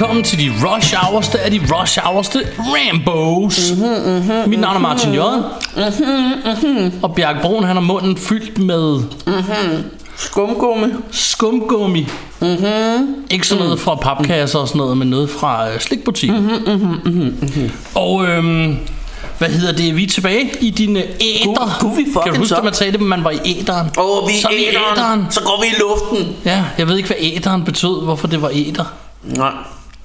Velkommen til de rush hourste af de rush hourste Rambos. Mm-hmm, mm-hmm, Mit navn er Martin J. Mm-hmm, og Bjarke Brun, han har munden fyldt med Skumgummi. skumgummi. Mm-hmm. Ikke sådan noget fra papkasser og sådan noget, men noget fra øh, slikbutikken. Mm-hmm, og øhm, hvad hedder det? Vi er tilbage i din øh, æder. Kunne- kunne vi fucking kan du huske, så? at man sagde det, man var i æderen? Åh, vi så er vi i æderen. æderen. Så går vi i luften. Ja, jeg ved ikke, hvad æderen betød, hvorfor det var æder. Nej.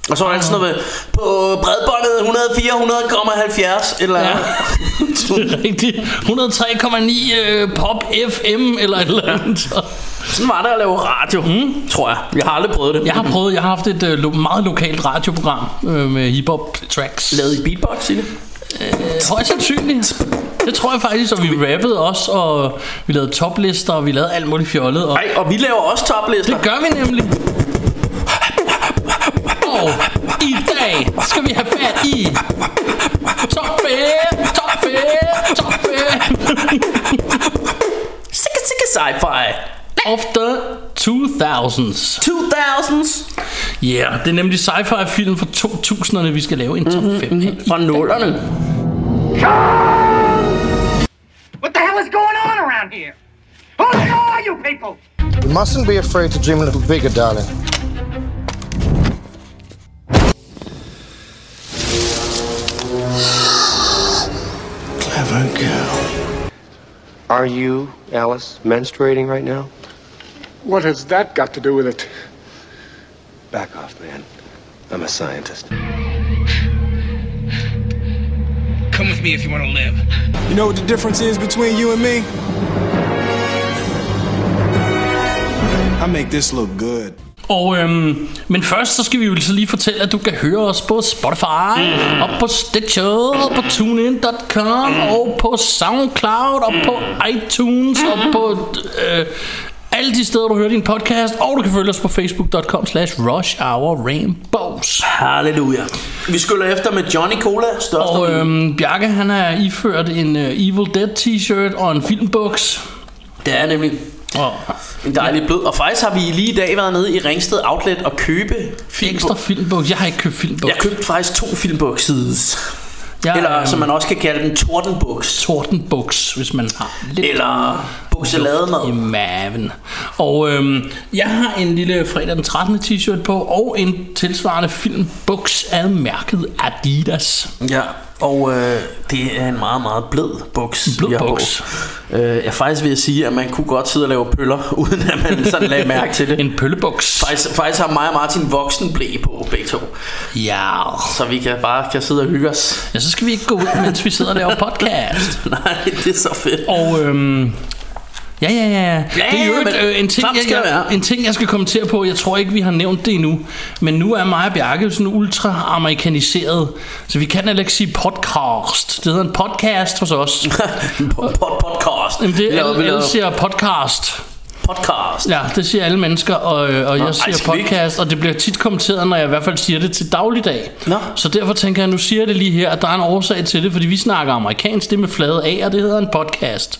Og så er der altid noget med, på bredbåndet 104-100,70 eller Ja. Det er rigtigt. 103,9 øh, pop FM eller et eller andet. Så. Sådan var det at lave radio, mm. tror jeg. Jeg har aldrig prøvet det. Jeg har prøvet, jeg har haft et øh, lo- meget lokalt radioprogram øh, med hiphop tracks. lavet i beatbox, Sille. Øh, højst sandsynligt. Det tror jeg faktisk, og vi rappede også, og vi lavede toplister, og vi lavede alt muligt fjollet. Og Nej, og vi laver også toplister. det gør vi nemlig. Og i dag skal vi have fat i Top 5, Top 5, Top 5 Sikke, sikke sci-fi. of the 2000s. 2000s. Ja, yeah, det er nemlig sci-fi film fra 2000'erne, vi skal lave en top 5 mm-hmm. Fra nullerne. What the hell is going on around here? Who are you people? You mustn't be afraid to dream a little bigger, darling. Clever girl. Are you, Alice, menstruating right now? What has that got to do with it? Back off, man. I'm a scientist. Come with me if you want to live. You know what the difference is between you and me? I make this look good. Og øhm, men først så skal vi jo så lige fortælle, at du kan høre os på Spotify, mm. og på Stitcher, og på TuneIn.com, mm. og på SoundCloud, og på iTunes, og på øh, alle de steder, du hører din podcast. Og du kan følge os på Facebook.com slash Rush Hour Rainbows. Halleluja. Vi skyller efter med Johnny Cola. Og øhm, Bjarke, han er iført en uh, Evil Dead t-shirt og en filmbuks. Det er nemlig Og en dejlig blød. Og faktisk har vi lige i dag været nede i Ringsted Outlet og købe film. ekstra filmbuks. Jeg har ikke købt filmbuks. Jeg købte faktisk to filmbukses. Jeg, Eller øhm, som man også kan kalde den, tordenbuks. tortenbuks, hvis man har lidt Eller bukselademad. i maven. Og øhm, jeg har en lille fredag den 13. t-shirt på, og en tilsvarende filmbuks af mærket Adidas. Ja, og øh, det er en meget, meget blød buks. Blød på. buks. Øh, jeg faktisk vil jeg sige, at man kunne godt sidde og lave pøller, uden at man sådan lagde mærke til det. En pøllebuks. Faktisk, faktisk har mig og Martin voksen blæ på begge to. Ja. Så vi kan bare kan sidde og hygge os. ja, så skal vi ikke gå ud, mens vi sidder og laver podcast. Nej, det er så fedt. Og øhm, Ja, ja, ja. det er jo men et, øh, en, ting, jeg, jeg, en ting, jeg skal kommentere på. Jeg tror ikke, vi har nævnt det endnu. Men nu er mig og Bjarke sådan ultra-amerikaniseret. Så vi kan heller ikke sige podcast. Det hedder en podcast hos os. Pod- pod- podcast. Jamen, det, alle, laver alle siger podcast. Podcast. Ja, det siger alle mennesker, og, øh, og Nå, jeg ej, siger ikke? podcast, og det bliver tit kommenteret, når jeg i hvert fald siger det til dagligdag. Nå. Så derfor tænker jeg, nu siger jeg det lige her, at der er en årsag til det, fordi vi snakker amerikansk, det med flade A, og det hedder en podcast.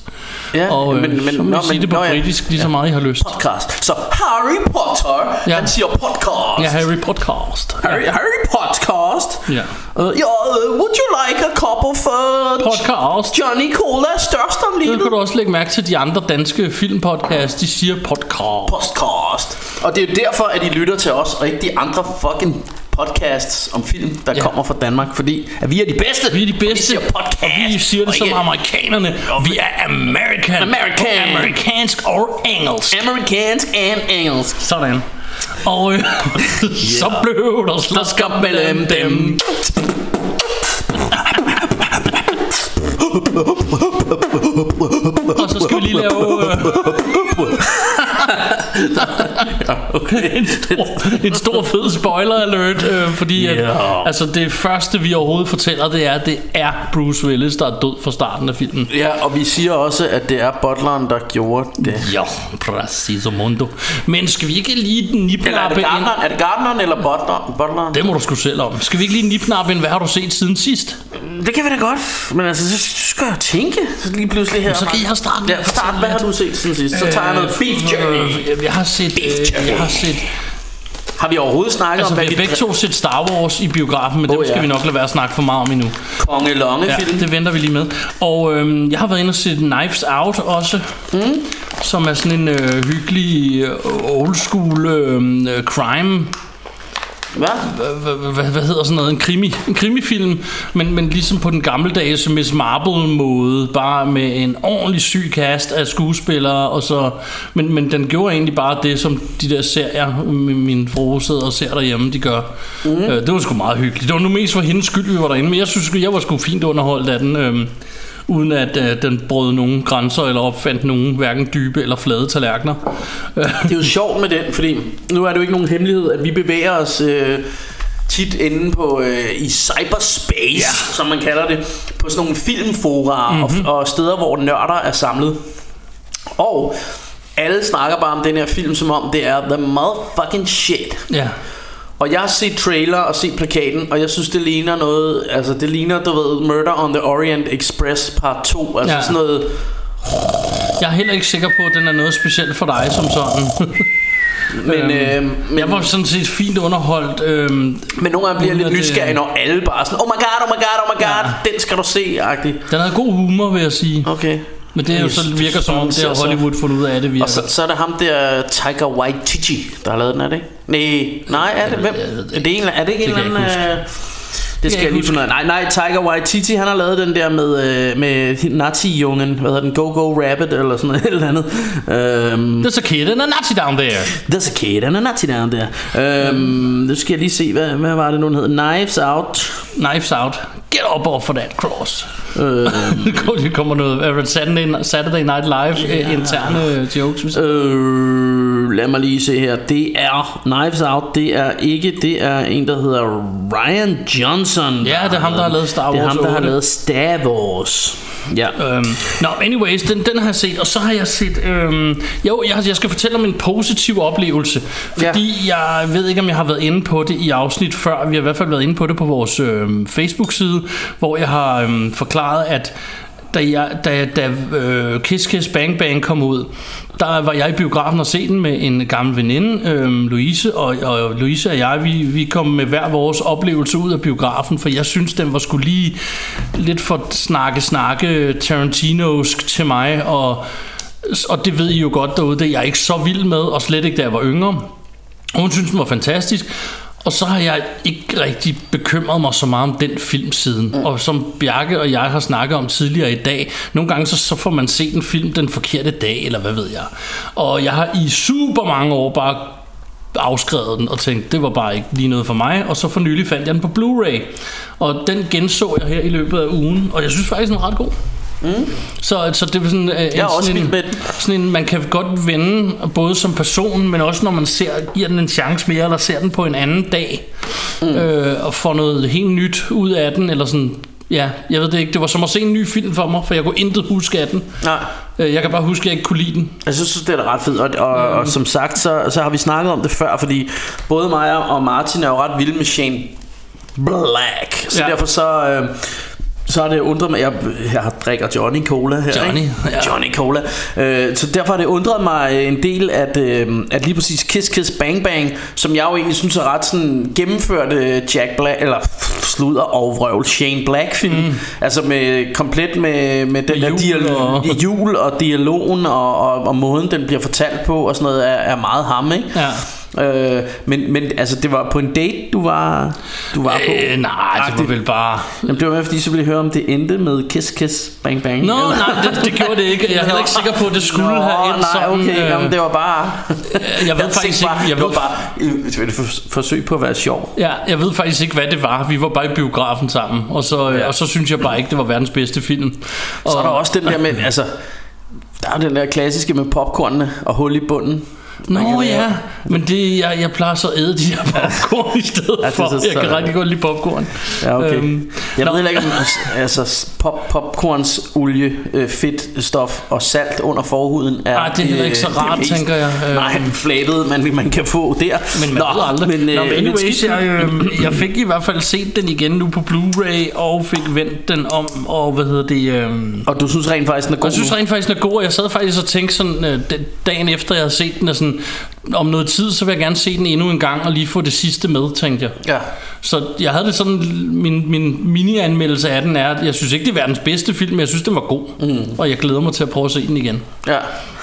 Ja, Og øh, så må nå, sige det på nå, ja. britisk, lige så meget I har lyst. Podcast. Så Harry Potter, Ja. han siger podcast. Ja, Harry Podcast. Harry, Harry Podcast. Ja. Uh, yeah, uh, would you like a cup of uh, Podcast. Johnny Cola størst om livet? kan du også lægge mærke til de andre danske filmpodcasts, de siger podcast. Podcast. Og det er jo derfor, at I lytter til os, og ikke de andre fucking podcasts om film, der Ja. kommer fra Danmark. Fordi at vi er de bedste. Vi er de Og Vi bedste, siger podcast. og vi siger det og som ikke amerikanerne. Vi er American. American. Amerikansk og engelsk. Amerikansk and engelsk. Sådan. Og øh, så blev der slåskamp mellem dem. Og så skal vi lige lave... Øh, okay. en, stor, en stor fed spoiler alert, øh, fordi at, Ja. altså det første vi overhovedet fortæller, det er, at det er Bruce Willis, der er død fra starten af filmen. Ja, og vi siger også, at det er butleren, der gjorde det. Ja, preciso mundo. Men skal vi ikke lige Eller er nipnappe det ind? Gardner, er det Gardneren eller butler, butleren? Det må du sgu selv om. Skal vi ikke lige nipnappe ind? Hvad har du set siden sidst? Det kan vi da godt, men altså, så skal jeg tænke så lige pludselig her. Så kan jeg starte Ja, start. Hvad har lidt. du set siden sidst? Så tager jeg noget Beef Journey. Øh, Jeg har set, øh, jeg har set Har vi overhovedet snakket altså om, vi hvad har begge to set Star Wars i biografen, men Åh, dem skal ja. vi nok lade være at snakke for meget om endnu. Konge Longe Ja, film? det venter vi lige med. Og øhm, jeg har været inde og set Knives Out også, mm. som er sådan en øh, hyggelig øh, old school øh, øh, crime Hvad? hvad, hedder sådan noget, en, krimi, en krimifilm, men, men ligesom på den gammeldags Miss Marple måde, bare med en ordentlig syg cast af skuespillere, og så, men, men den gjorde egentlig bare det, som de der serier, min, min frue sidder og ser derhjemme, de gør. Mm. Øh, det var sgu meget hyggeligt. Det var nu mest for hendes skyld, vi var derinde, men jeg synes jeg var sgu fint underholdt af den. Øh, uden at øh, den brød nogen grænser eller opfandt nogen hverken dybe eller flade tallerkener. Det er jo sjovt med den, fordi nu er det jo ikke nogen hemmelighed, at vi bevæger os øh, tit inde på øh, i cyberspace, ja. som man kalder det, på sådan nogle filmfora mm-hmm. og, og steder, hvor nørder er samlet. Og alle snakker bare om den her film, som om det er the motherfucking shit. ja. Og jeg har set trailer og set plakaten, og jeg synes, det ligner noget, altså det ligner, du ved, Murder on the Orient Express part 2, altså Ja. sådan noget, Jeg er heller ikke sikker på, at den er noget specielt for dig som sådan. men, øh, men, Jeg var sådan set fint underholdt. Øhm, men nogle gange bliver jeg lidt det- nysgerrig, når alle bare sådan, oh my god, oh my god, oh my god, ja. den skal du se, agtig. den havde god humor, vil jeg sige. Okay. Men det er jo så virker som om, det har Hollywood fundet ud af, at det virker. Og så, så er der ham der Tiger Waititi, der har lavet den, er det ikke? Nej, nej, er det, hvem? Er det, en, er det ikke Det en eller anden... øh, Det skal jeg jeg lige finde ud af. Nej, nej, Tiger Waititi, han har lavet den der med, øh, med Nazi-jungen, hvad hedder den, Go Go Rabbit, eller sådan noget eller andet. Øhm, There's a kid and a Nazi down there. There's a kid and a Nazi down there. Øhm, nu skal jeg lige se, hvad, hvad var det nu, den hed? Knives Out. Knives out. Get up off of that cross. Øh, det kommer noget Saturday, Saturday Night Live yeah. interne jokes. hvis- Øh, lad mig lige se her. Det er Knives Out. Det er ikke. Det er en der hedder Ryan Johnson. Ja, det er ham, der har lavet Star Det er Wars ham der har 8. lavet Star Wars. Ja. Øhm, Nå, anyways, den, den har jeg set, og så har jeg set, øhm, jo, jeg, jeg skal fortælle om en positiv oplevelse, fordi ja. jeg ved ikke, om jeg har været inde på det i afsnit før, vi har i hvert fald været inde på det på vores øhm, Facebook-side, hvor jeg har øhm, forklaret, at da, jeg, da, da øh, Kiss Kiss Bang Bang kom ud, der var jeg i biografen og se den med en gammel veninde, øh, Louise, og, og Louise og jeg, vi, vi kom med hver vores oplevelse ud af biografen, for jeg synes, den var skulle lige lidt for snakke, snakke Tarantinosk til mig, og, og det ved I jo godt derude, det er jeg ikke så vild med, og slet ikke da jeg var yngre. Hun synes, den var fantastisk. Og så har jeg ikke rigtig bekymret mig så meget om den film siden. Mm. Og som Bjarke og jeg har snakket om tidligere i dag, nogle gange så, så får man set en film den forkerte dag, eller hvad ved jeg. Og jeg har i super mange år bare afskrevet den og tænkt, det var bare ikke lige noget for mig. Og så for nylig fandt jeg den på Blu-ray. Og den genså jeg her i løbet af ugen, og jeg synes faktisk, den er ret god. Mm. Så, så det er sådan, øh, en, er også sådan, en, med sådan en, man kan godt vende både som person, men også når man ser, giver den en chance mere, eller ser den på en anden dag, mm. øh, og får noget helt nyt ud af den, eller sådan, ja, jeg ved det ikke, det var som at se en ny film for mig, for jeg kunne intet huske af den. Nej. Øh, Jeg kan bare huske, at jeg ikke kunne lide den. Jeg synes, det er ret fedt, og, og, og som sagt, så, så har vi snakket om det før, fordi både mig og Martin er jo ret vilde med Shane Black, så ja. derfor så... Øh, så har det undret mig, jeg, jeg drikker Johnny Cola her, Johnny, ikke? ja. Johnny Cola. Øh, så derfor har det undret mig en del, at, øh, at lige præcis Kiss Kiss Bang Bang, som jeg jo egentlig synes er ret sådan gennemført øh, Jack Black, eller sludder og vrøvl, Shane Black film, mm. altså med komplet med, med den Med der jul og- jul og dialogen og, og, og måden den bliver fortalt på og sådan noget er, er meget ham, ikke? Ja. Øh, men, men altså det var på en date du var du var på. Øh, nej, det var vel bare... Jamen, det var mere fordi så ville jeg høre om det endte med kiss kiss bang bang. Nå, eller? nej, det, det gjorde det ikke. Jeg er heller ikke sikker på, at det skulle Nå, have endt nej, sådan. okay, øh, jamen, det var bare jeg ved faktisk tænkte ikke- bare, jeg det var ved- bare et, et for- forsøg på at være sjov Ja, jeg ved faktisk ikke, hvad det var. Vi var bare i biografen sammen, og så, ja. og så synes jeg bare ikke, det var verdens bedste film. Og, Så er der også den der med Altså Der er den der klassiske med popcornene Og hul i bunden Nå kan ja, men det, jeg, jeg plejer så at æde de her popcorn i stedet Ja, for. så- Jeg kan rigtig godt lide popcorn. Ja, okay. Øhm, jeg nå. ved ikke, om altså, pop, popcorns olie, øh, fedt stof og salt under forhuden er... Ej, det er heller ikke så øh, rart, mest- tænker jeg. Øhm. Nej, flabet, man, man kan få der. Men man Nå, ved aldrig. Men, Men, Nå, øh, men anyways, jeg, øh, jeg fik i hvert fald set den igen nu på Blu-ray, og fik vendt den om, og hvad hedder det... Øh, Og du synes rent faktisk, den er god jeg synes rent faktisk, den er god, og jeg sad faktisk og tænkte sådan, øh, dagen efter jeg havde set den, er sådan, om noget tid, så vil jeg gerne se den endnu en gang, og lige få det sidste med, tænkte jeg. Ja. Så jeg havde det sådan, min, min mini-anmeldelse af den er, at jeg synes ikke, det er verdens bedste film, men jeg synes, den var god. Mm. Og jeg glæder mig til at prøve at se den igen. Ja.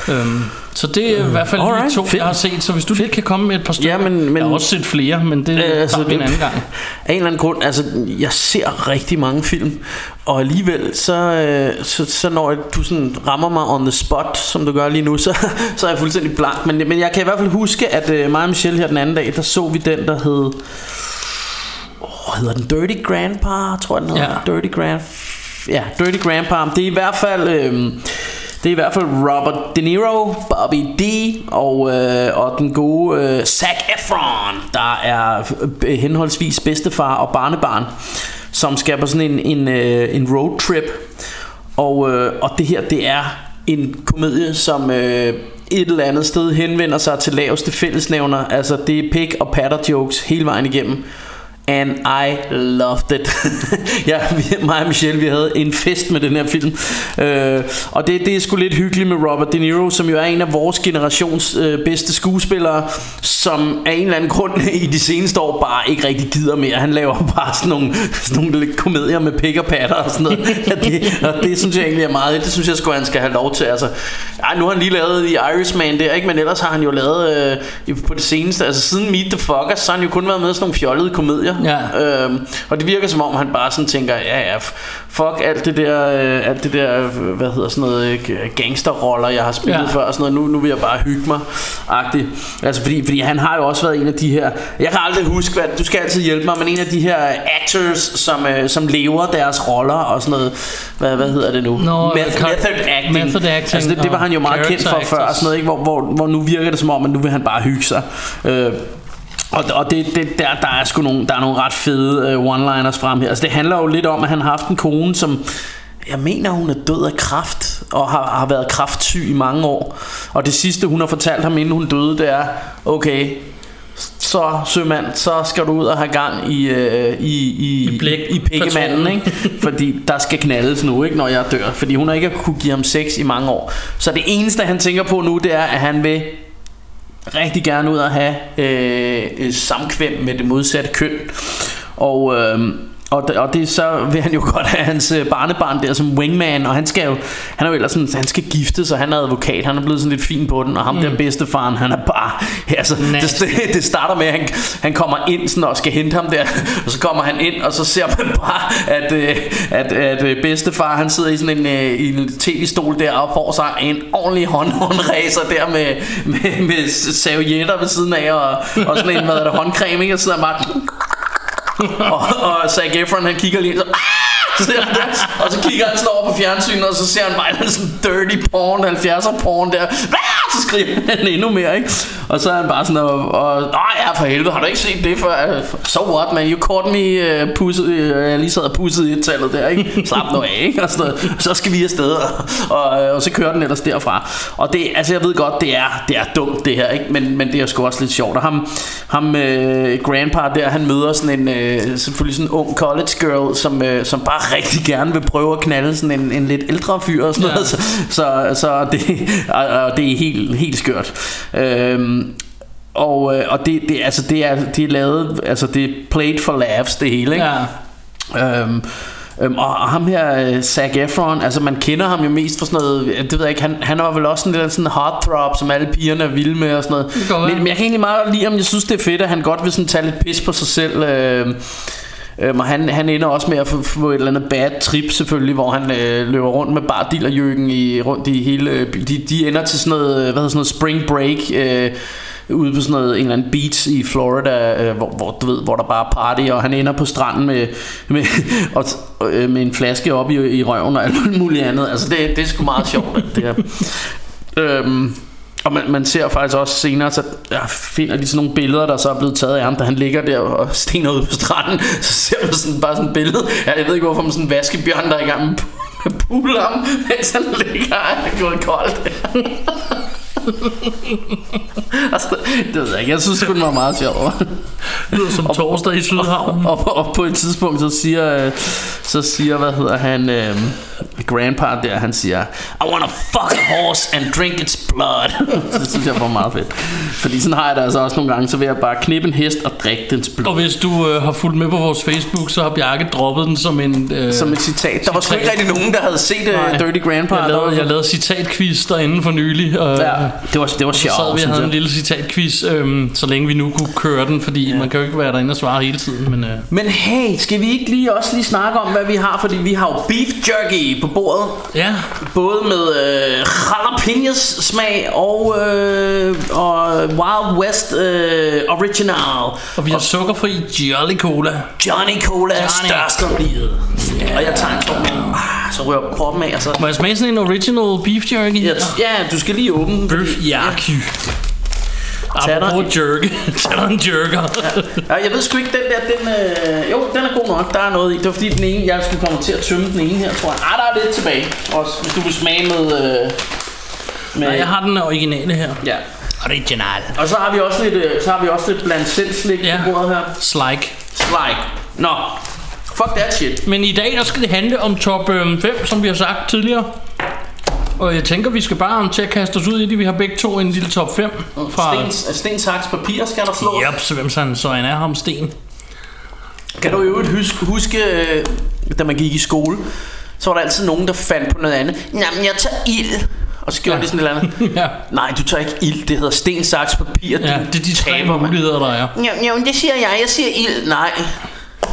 Øhm, så det er i hvert fald Alright, to, fedt. jeg har set. Så hvis du lige kan komme med et par stykker. Ja, men- men- jeg har også set flere, men det Øh, altså, tager vi en anden gang. Af en eller anden grund, altså jeg ser rigtig mange film Og alligevel så, øh, så, så når du sådan rammer mig on the spot Som du gør lige nu Så, så er jeg fuldstændig blank men, men jeg kan i hvert fald huske at øh, mig og Michelle her den anden dag Der så vi den der hed Åh, hedder den Dirty Grandpa Tror jeg den hedder Ja. Dirty Grand Ja, Dirty Grandpa Det er i hvert fald øh, det er i hvert fald Robert De Niro, Bobby D og, øh, og den gode øh, Zac Efron, der er øh, henholdsvis bedstefar og barnebarn, som skal på sådan en, en, øh, en roadtrip. Og, øh, og det her, det er en komedie, som øh, et eller andet sted henvender sig til laveste fællesnævner. Altså, det er pick og patter jokes hele vejen igennem. And I loved it. Ja, vi- Mig og Michelle Vi havde en fest med den her film. Øh, Og det, det er sgu lidt hyggeligt med Robert De Niro Som jo er en af vores generations øh, bedste skuespillere Som af en eller anden grund I de seneste år bare ikke rigtig gider mere. Han laver bare sådan nogle, sådan nogle lidt komedier Med pik og patter og sådan noget. Ja, det, Og det synes jeg egentlig er meget Det synes jeg sgu han skal have lov til. Altså, ej, Nu har han lige lavet The Irishman der ikke? Men ellers har han jo lavet øh, På det seneste. Altså siden Meet the Fockers Så har han jo kun været med i sådan nogle fjollede komedier Ja. Øhm, og det virker som om han bare sådan tænker Ja ja Fuck alt det der øh, Alt det der øh, Hvad hedder sådan noget øh, Gangsterroller jeg har spillet Ja. før og sådan noget. Nu, nu vil jeg bare hygge mig agtigt. Altså fordi, fordi han har jo også været en af de her Jeg kan aldrig huske hvad Du skal altid hjælpe mig Men en af de her actors Som, øh, som lever deres roller Og sådan noget Hvad, hvad hedder det nu Method, kar- method acting method acting altså, det, det var han jo meget kendt for character før og actors. sådan noget, ikke? Hvor, hvor, hvor nu virker det som om At nu vil han bare hygge sig øh, og, og det, det, der, der er sgu nogle, der er nogle ret fede uh, one-liners frem her. Altså det handler jo lidt om, at han har haft en kone, som jeg mener, hun er død af kræft, og har, har været kræftsyg i mange år. Og det sidste, hun har fortalt ham, inden hun døde, det er, okay, så sømand, så skal du ud og have gang i, øh, i, i, I blæk- i pikkemanden, patronen. ikke? Fordi der skal knaldes nu, ikke, når jeg dør. Fordi hun har ikke kunne give ham sex i mange år. Så det eneste, han tænker på nu, det er, at han vil rigtig gerne ud og have øh, samkvem med det modsatte køn. Og, øh, og, det, og det så vil han jo godt have hans øh, barnebarn der som wingman, og han skal jo, han er jo ellers sådan, han skal gifte sig, han er advokat, han er blevet sådan lidt fin på den, og ham mm. der bedstefaren, han er bare, altså, det, det starter med, at han, han kommer ind sådan, og skal hente ham der, og så kommer han ind, og så ser man bare, at, øh, at, at øh, bedstefar, han sidder i sådan en, i en tv-stol der, og får sig en ordentlig hånd, håndræser der med, med, med servietter ved siden af, og, og sådan en, hvad er det, håndcreme, ikke? og sidder bare, og, og Zac Efron han kigger lige så "Ah!" ser han det. og så kigger han sådan over på fjernsynet Og så ser han bare en sådan dirty porn 70'er porn der Hvad? Så skriger han endnu mere ikke? Og så er han bare sådan og, og Nej ja for helvede har du ikke set det før So what man you caught me uh, pusset, uh, Jeg lige sad og pusset i et tallet der ikke? Slap nu af ikke? Og sådan. Så skal vi afsted og, og, og, så kører den ellers derfra Og det altså jeg ved godt det er, det er dumt det her ikke? Men, men det er sgu også lidt sjovt Og ham, ham uh, grandpa der Han møder sådan en uh, Selvfølgelig sådan en ung college girl Som, uh, som bare rigtig gerne vil prøve at knalde Sådan en, en lidt ældre fyr og sådan Ja. noget Så, så, så det, og, og det er helt, helt skørt øhm, og, øh, og det, det, altså det, er, det er lavet Altså det er played for laughs Det hele ikke? Ja. Øhm, øhm, og, ham her øh, Zac Efron Altså man kender ham jo mest for sådan noget Det ved jeg ikke Han, han var vel også sådan lidt sådan heartthrob Som alle pigerne er vilde med og sådan noget men, men jeg kan egentlig meget lide ham Jeg synes det er fedt At han godt vil sådan tage lidt pis på sig selv øh, Øhm, og han, han ender også med at få, få et eller andet bad trip selvfølgelig Hvor han øh, løber rundt med bare dealerjøkken i, rundt i hele øh, de, de ender til sådan noget, øh, hvad hedder sådan noget spring break øh, Ude på sådan noget, en eller anden beach i Florida øh, hvor, hvor, du ved, hvor der bare er party Og han ender på stranden med, med, og, øh, med en flaske op i, i røven og alt muligt andet. Altså det, det er sgu meget sjovt det her. Øhm, og man, man ser faktisk også senere, så ja, finder de sådan nogle billeder, der så er blevet taget af ham, da han ligger der og stener ude på stranden. Så ser man sådan, bare sådan et billede. Ja, jeg ved ikke, hvorfor man sådan en vaskebjørn, der er i gang med at pule ham, mens han ligger og er gået koldt. altså, det ved jeg ikke. Jeg synes den var meget sjov. Det lyder som torsdag i Sydhavn. og, og på et tidspunkt så siger øh, så siger hvad hedder han øh, grandpa der han siger I wanna fuck a horse and drink its blood det synes jeg var meget fedt fordi sådan har jeg det altså også nogle gange så vil jeg bare knippe en hest og drikke dens blod Og hvis du øh, har fulgt med på vores Facebook, så har Bjarke droppet den som en... Øh, som et citat der var sgu ikke rigtig nogen der havde set øh, Dirty Grandpa jeg lavede, jeg lavede citatquiz derinde for nylig. Og, ja, det var, det var Så sad sjovt vi og havde en jeg. lille citatquiz, øhm, så længe vi nu kunne køre den, fordi ja. man kan jo ikke være derinde og svare hele tiden. Men, øh, men hey, skal vi ikke lige også lige snakke om, hvad vi har? Fordi vi har jo beef jerky på bordet. ja, Både med øh, jalapenos smag og, øh, og Wild West øh, Original. og vi har sukkerfri Jolly Cola. Johnny Cola er størst om livet. Og jeg tager en med. Ah, så rører jeg kroppen af, og så... Må jeg smage sådan en original beef jerky? Ja, ja, du skal lige åbne den. Bøf jerky. Tag dig jerk. Tag dig en jerker. Ja, jeg ved sgu ikke, den der, den, øh, jo, den er god nok, der er noget i. Det var fordi den ene, jeg skulle komme til at tømme den ene her, tror jeg. Ah, der er lidt tilbage, også, hvis du vil smage med... Øh, med Nej, jeg har den originale her. Ja. Original. Og så har vi også lidt, øh, så har vi også lidt blandt selv slik Ja. på bordet her. Slike. Slike. Nå, fuck that shit. Men i dag der skal det handle om top 5, som vi har sagt tidligere. Og jeg tænker, vi skal bare til at kaste os ud i det. Vi har begge to en lille top 5. Fra... Sten, sten, saks, papir skal der slå. Yep, så hvem sådan, så en er ham sten. Kan du i øvrigt huske, huske, øh, da man gik i skole, så var der altid nogen, der fandt på noget andet. Jamen, jeg tager ild. Og så gjorde Ja. de sådan et eller andet. Ja. Nej, du tager ikke ild. Det hedder sten, saks, papir. Ja, det er de tre taber, mand. muligheder, der er. Jamen, jamen, det siger jeg. Jeg siger ild. Nej.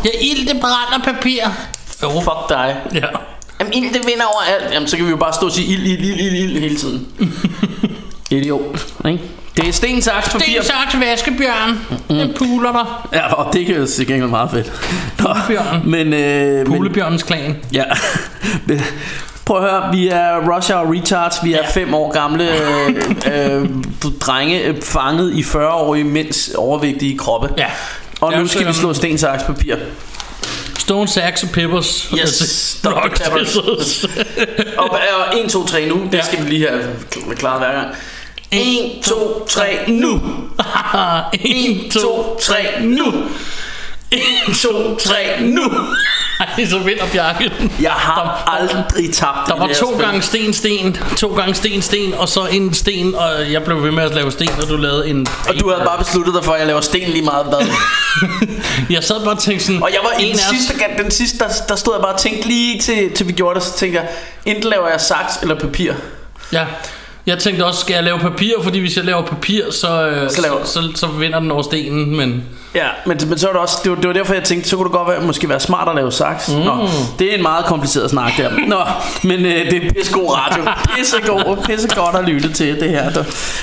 Ja, ild, det brænder papir. Jo. Fuck dig. Ja. Jamen, ild, det vinder over alt. Jamen, så kan vi jo bare stå og sige ild, ild, ild, ild, ild hele tiden. Idiot. Ikke? Det er sten, saks, papir. Sten, saks, vaskebjørn. Den puler dig. Ja, og det kan jo til gengæld meget fedt. Nå, Puglebjørn. Men, øh, men, Puglebjørnens klan. Ja. Prøv at høre, vi er Russia og Retards. Vi er ja. fem år gamle øh, øh, drenge øh, fanget i 40-årige mænds overvægtige kroppe. Ja. Og nu skal vi slå sten, saks, papir. Stone, Sax og Peppers. Yes, Rock, Dr. Pepper. scissors. Og, og 1, 2, 3 nu. Det Ja. skal vi lige have klaret hver gang. 1, 2, 3, nu! 1, 2, 3, nu! 1, 2, 3, nu! Ej, så vinder Bjarke. Jeg har aldrig tabt Der var to spil. gange sten, sten, to gange sten, sten, og så en sten, og jeg blev ved med at lave sten, og du lavede en... Og du havde bare besluttet dig for, at jeg laver sten lige meget hvad. Jeg sad bare og tænkte sådan... Og jeg var en den af os- sidste, gang- den sidste der, der stod jeg bare og tænkte lige til, til vi gjorde det, så tænkte jeg, enten laver jeg saks eller papir. Ja. Jeg tænkte også, skal jeg lave papir? Fordi hvis jeg laver papir, så, øh, Så så, laver- så, så, vinder den over stenen. Men Ja, men, men så var det også, det var, det var derfor jeg tænkte, så kunne det godt være, måske være smart at lave saks. Mm. Nå, det er en meget kompliceret snak der. Nå, men øh, det er pissegod radio. Pissegod, pissegodt at lytte til det her.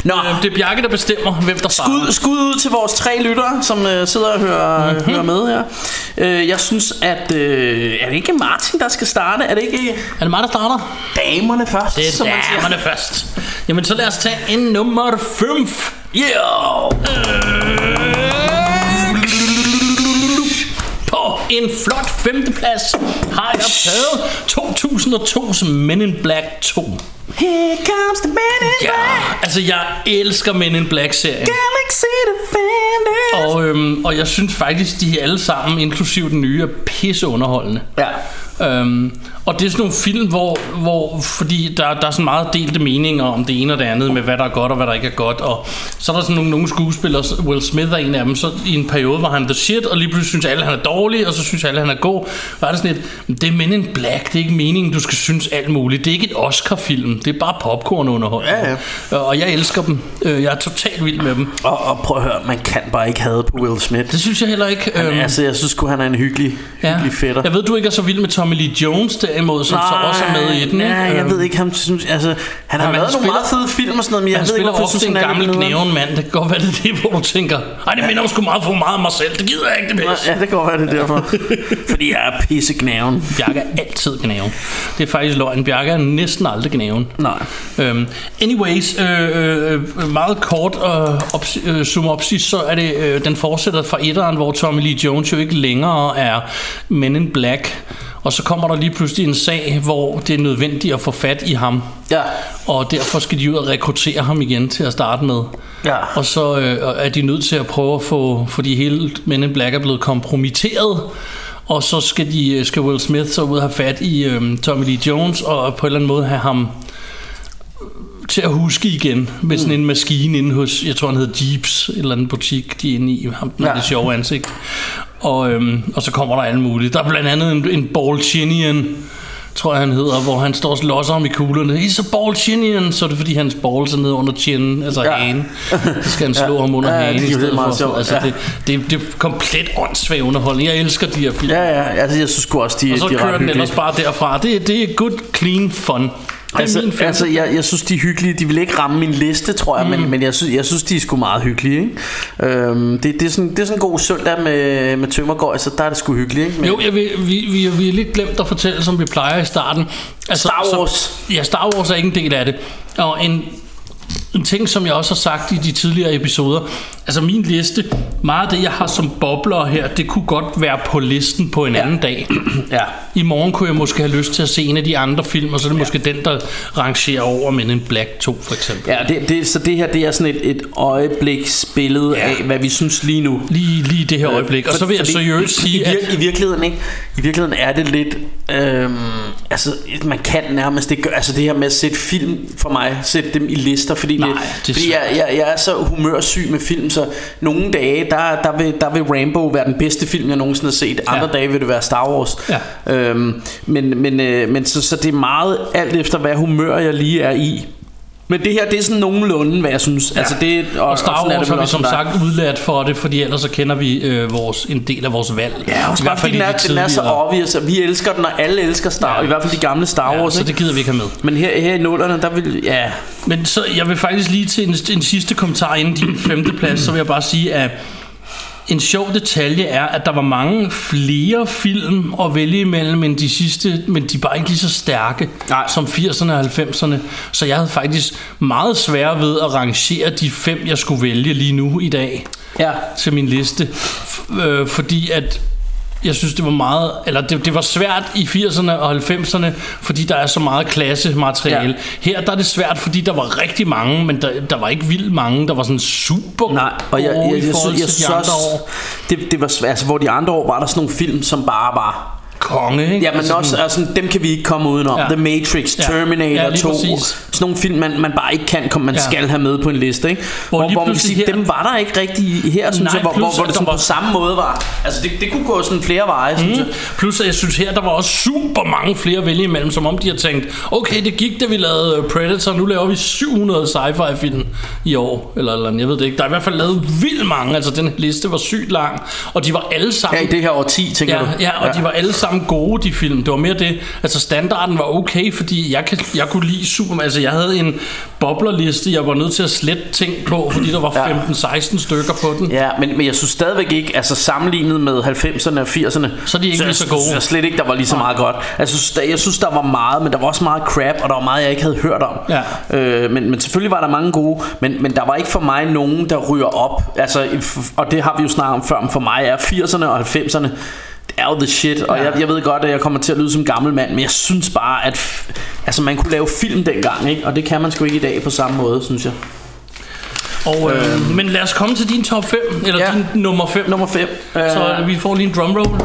Nå, øh, det er Bjarke, der bestemmer, hvem der Skud, starter. skud ud til vores tre lyttere, som øh, sidder og hører, Mhm. mm-hmm. hører med her. Øh, jeg synes, at... Øh, er det ikke Martin, der skal starte? Er det ikke Er det mig, der starter? damerne først? Det som er man siger? damerne først. Jamen, så lad os tage en nummer 5. Yeah! På en flot femteplads har jeg taget 2002's Men in Black 2. Here comes the man in Ja, altså jeg elsker Men in Black-serien. Galaxy Defenders. Og, øhm, og jeg synes faktisk, de alle sammen, inklusive den nye, er pisse underholdende. Ja. Øhm, og det er sådan nogle film, hvor, hvor fordi der, der er sådan meget delte meninger om det ene og det andet, med hvad der er godt og hvad der ikke er godt. Og så er der sådan nogle, nogle skuespillere, Will Smith er en af dem, så i en periode var han the shit, og lige pludselig synes alle, han er dårlig, og så synes alle, han er god. Er det sådan et, "Men det er Men in Black, det er ikke meningen, du skal synes alt muligt. Det er ikke et Oscar-film, det er bare popcorn-underholdning. Ja, ja. Og jeg elsker dem. Øh, Jeg er totalt vild med dem. Og, og prøv at høre, man kan bare ikke have på Will Smith. Det synes jeg heller ikke. Men, øhm, altså, jeg synes sgu, han er en hyggelig, hyggelig fætter. Jeg ved, du ikke er så vild med Tom Tommy Lee Jones derimod, som så også er med i den. Nej, jeg Øhm, ved ikke, han synes, altså, han har men lavet han nogle meget fede film og sådan noget, men jeg Han ved ikke, spiller jeg ofte en han gammel knæven mand. Det kan godt være, det er det, hvor du tænker, ej, det minder om sgu meget for meget om mig selv. Det gider jeg ikke, det pis. Ja, det kan godt være, det er derfor. Fordi jeg er pisse knæven. Bjarke er altid gnaven. Det er faktisk løgn. Bjarke er næsten aldrig gnaven. Nej. Øhm, anyways, øh, øh, meget kort øh, ops, øh, sum op sidst, så er det, øh, den fortsætter fra etteren, hvor Tommy Lee Jones jo ikke længere er Men in Black. Og så kommer der lige pludselig en sag, hvor det er nødvendigt at få fat i ham. Ja. Og derfor skal de ud og rekruttere ham igen til at starte med. Ja. Og så øh, er de nødt til at prøve at få, fordi hele Men in Black er blevet kompromitteret. Og så skal, de, øh, skal Will Smith så ud og have fat i øh, Tommy Lee Jones, og på en eller anden måde have ham til at huske igen med sådan en maskine inde hos, jeg tror han hed Jeeps, eller andet butik, de er inde i, ham med Ja. det sjove ansigt. Og, øhm, og så kommer der alle mulige. Der er blandt andet en, en Balchinian, tror jeg han hedder, hvor han står og slåsser om i kuglerne. He's a Balchinian, så er det fordi hans balls er nede under chinnen, altså Ja. hagen. Så skal han slå Ja. ham under Ja, hagen det i stedet meget for. sjovt, Altså, ja. det, det, det er komplet åndssvag underholdning. Jeg elsker de her film. Ja, ja, altså jeg synes også, de, Og så de er kører den ellers bare derfra. Det, det er good, clean fun. Det er Altså, min altså jeg, jeg synes, de er hyggelige. De vil ikke ramme min liste, tror jeg, mm. men, men jeg, synes, jeg synes, de er sgu meget hyggelige. Ikke? Øhm, det, det, er sådan, det er sådan en god søndag med, med tømmergård, så der er det sgu hyggeligt. Ikke? Men, Jo, jeg vil, vi, vi, vi har lidt glemt at fortælle, som vi plejer i starten. Altså, Star Wars. Som, ja, Star Wars er ikke en del af det. Og en, en ting, som jeg også har sagt i de tidligere episoder. Altså min liste, meget af det, jeg har som bobler her, det kunne godt være på listen på en ja. anden dag. ja. I morgen kunne jeg måske have lyst til at se en af de andre film, og så er det ja. måske den, der rangerer over Men in Black 2, for eksempel. Ja, det, det, så det her det er sådan et, et øjebliksbillede Ja. af, hvad vi synes lige nu. Lige, lige det her øjeblik. Og så vil jeg seriøst i, sige, i, at... vir- i virkeligheden ikke. I virkeligheden er det lidt øhm, altså man kan nærmest ikke gøre- altså det her med at sætte film for mig sætte dem i lister fordi Nej, fordi jeg, jeg, jeg er så humørsyg med film så nogle dage der der vil der vil Rambo være den bedste film jeg nogensinde har set andre Ja. dage vil det være Star Wars Ja. øhm, men men øh, men så, så det er meget alt efter hvad humør jeg lige er i men det her det er sådan nogenlunde hvad jeg synes ja. altså det og, Og Star er Wars har vi som sagt udlært for det, fordi ellers så kender vi øh, vores, en del af vores valg. Ja, også bare fordi den er, de den er så obvious, og vi elsker den, og alle elsker Star, Ja. ja. i hvert fald de gamle Star Ja, Wars. så ikke? det gider vi ikke have med. Men her, her i nullerne, der vil, ja, Men så, jeg vil faktisk lige til en, en sidste kommentar inden din femte plads, så vil jeg bare sige, at en sjov detalje er, at der var mange flere film at vælge imellem end de sidste, men de bare ikke lige så stærke Nej. som 80'erne og 90'erne. Så jeg havde faktisk meget svært ved at rangere de fem, jeg skulle vælge lige nu i dag ja. til min liste. F- øh, fordi at jeg synes, det var meget, eller det, det var svært i 80'erne og 90'erne, fordi der er så meget klassemateriale. Ja. Her der er det svært, fordi der var rigtig mange, men der, der var ikke vildt mange, der var sådan super Nej, og jeg, jeg, jeg, jeg, jeg synes de andre også, år. det, det var svært, altså hvor de andre år var der sådan nogle film, som bare var Konge, ikke? Ja, men Altså også altså, dem kan vi ikke komme udenom. Ja. Ja. The Matrix, Ja. Terminator Ja, lige 2. præcis. Sådan nogle film, man, man bare ikke kan komme, man Ja. ja. skal have med på en liste. Ikke? Hvor Hvor, hvor man sige, her- dem var der ikke rigtig her, synes Nej, jeg, hvor, hvor, plus, hvor at det sådan var- på samme måde var. Altså, det, det kunne gå sådan flere veje, synes jeg. Plus, jeg synes her, der var også super mange flere at vælge imellem, som om de har tænkt, okay, det gik, da vi lavede øh, Predator, nu laver vi 700 sci-fi film i år, eller, eller jeg ved det ikke. Der er i hvert fald lavet vildt mange, altså den liste var sygt lang, og de var alle sammen... Ja, i det her årti, tænker Ja, du? ja, og ja. de var alle sammen gode, de film. Det var mere det. Altså, standarden var okay, fordi jeg, kan, jeg kunne lide Superman. Altså, jeg havde en boblerliste, jeg var nødt til at slette ting på, fordi der var Ja. 15-16 stykker på den. Ja, men, men jeg synes stadigvæk ikke, altså sammenlignet med 90'erne og 80'erne, Så er de ikke lige så gode. jeg slet ikke, der var lige så meget godt. Altså, jeg synes, der, jeg synes, der var meget, men der var også meget crap, og der var meget, jeg ikke havde hørt om. Ja. Øh, men, men selvfølgelig var der mange gode, men, men der var ikke for mig nogen, der ryger op. Altså, og det har vi jo snakket om før, men for mig er 80'erne og 90'erne, det er jo the shit, og Ja. jeg, jeg ved godt, at jeg kommer til at lyde som gammel mand, men jeg synes bare, at altså, man kunne lave film dengang, ikke? og det kan man sgu ikke i dag på samme måde, synes jeg. Og, øh, men lad os komme til din top 5, eller Ja. din nummer 5. Nummer 5. Så øh, vi får lige en drumroll.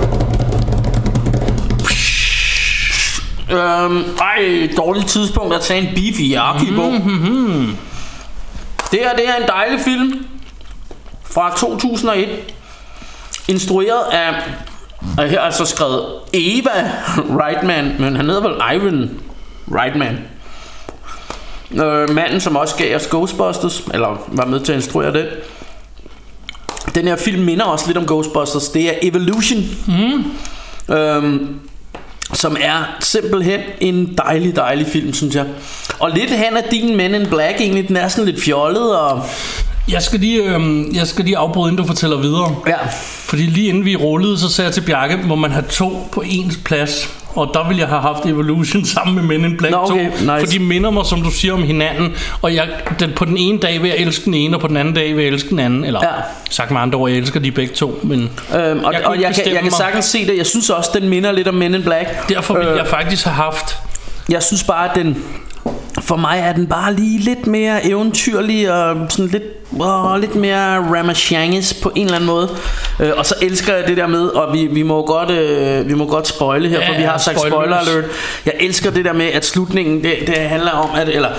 Øhm, ej, dårligt tidspunkt at tage en beef i på. Mm-hmm. Det her, det er en dejlig film fra 2001. Instrueret af, og her er altså skrevet Eva Reitman, men han hedder vel Ivan Reitman. Øh, manden, som også gav os Ghostbusters, eller var med til at instruere den. Den her film minder også lidt om Ghostbusters. Det er Evolution. Mm. Øhm, som er simpelthen en dejlig, dejlig film, synes jeg. Og lidt hen af din Men in Black egentlig, den er sådan lidt fjollet og... Jeg skal lige, øh, jeg skal lige afbryde, inden du fortæller videre. Ja, Fordi lige inden vi rullede, så sagde jeg til Bjarke, må man have to på ens plads. Og der ville jeg have haft Evolution sammen med Men in Black Nå, okay, 2. nice. For de minder mig, som du siger, om hinanden. Og jeg, den, på den ene dag vil jeg elske den ene, og på den anden dag vil jeg elske den anden. Eller Ja. sagt med andre ord, jeg elsker de begge to. Men øhm, og Jeg og jeg, kan, jeg kan sagtens se det. Jeg synes også, den minder lidt om Men in Black. derfor ville Øh, jeg faktisk have haft... Jeg synes bare, at den... For mig er den bare lige lidt mere eventyrlig og sådan lidt, åh, lidt mere Ramachanges på en eller anden måde. Øh, og så elsker jeg det der med, og vi, vi må godt øh, vi må godt spoile her, Ja, for vi har ja, sagt spoiler alert. Jeg elsker det der med, at slutningen, det, det handler om, at, eller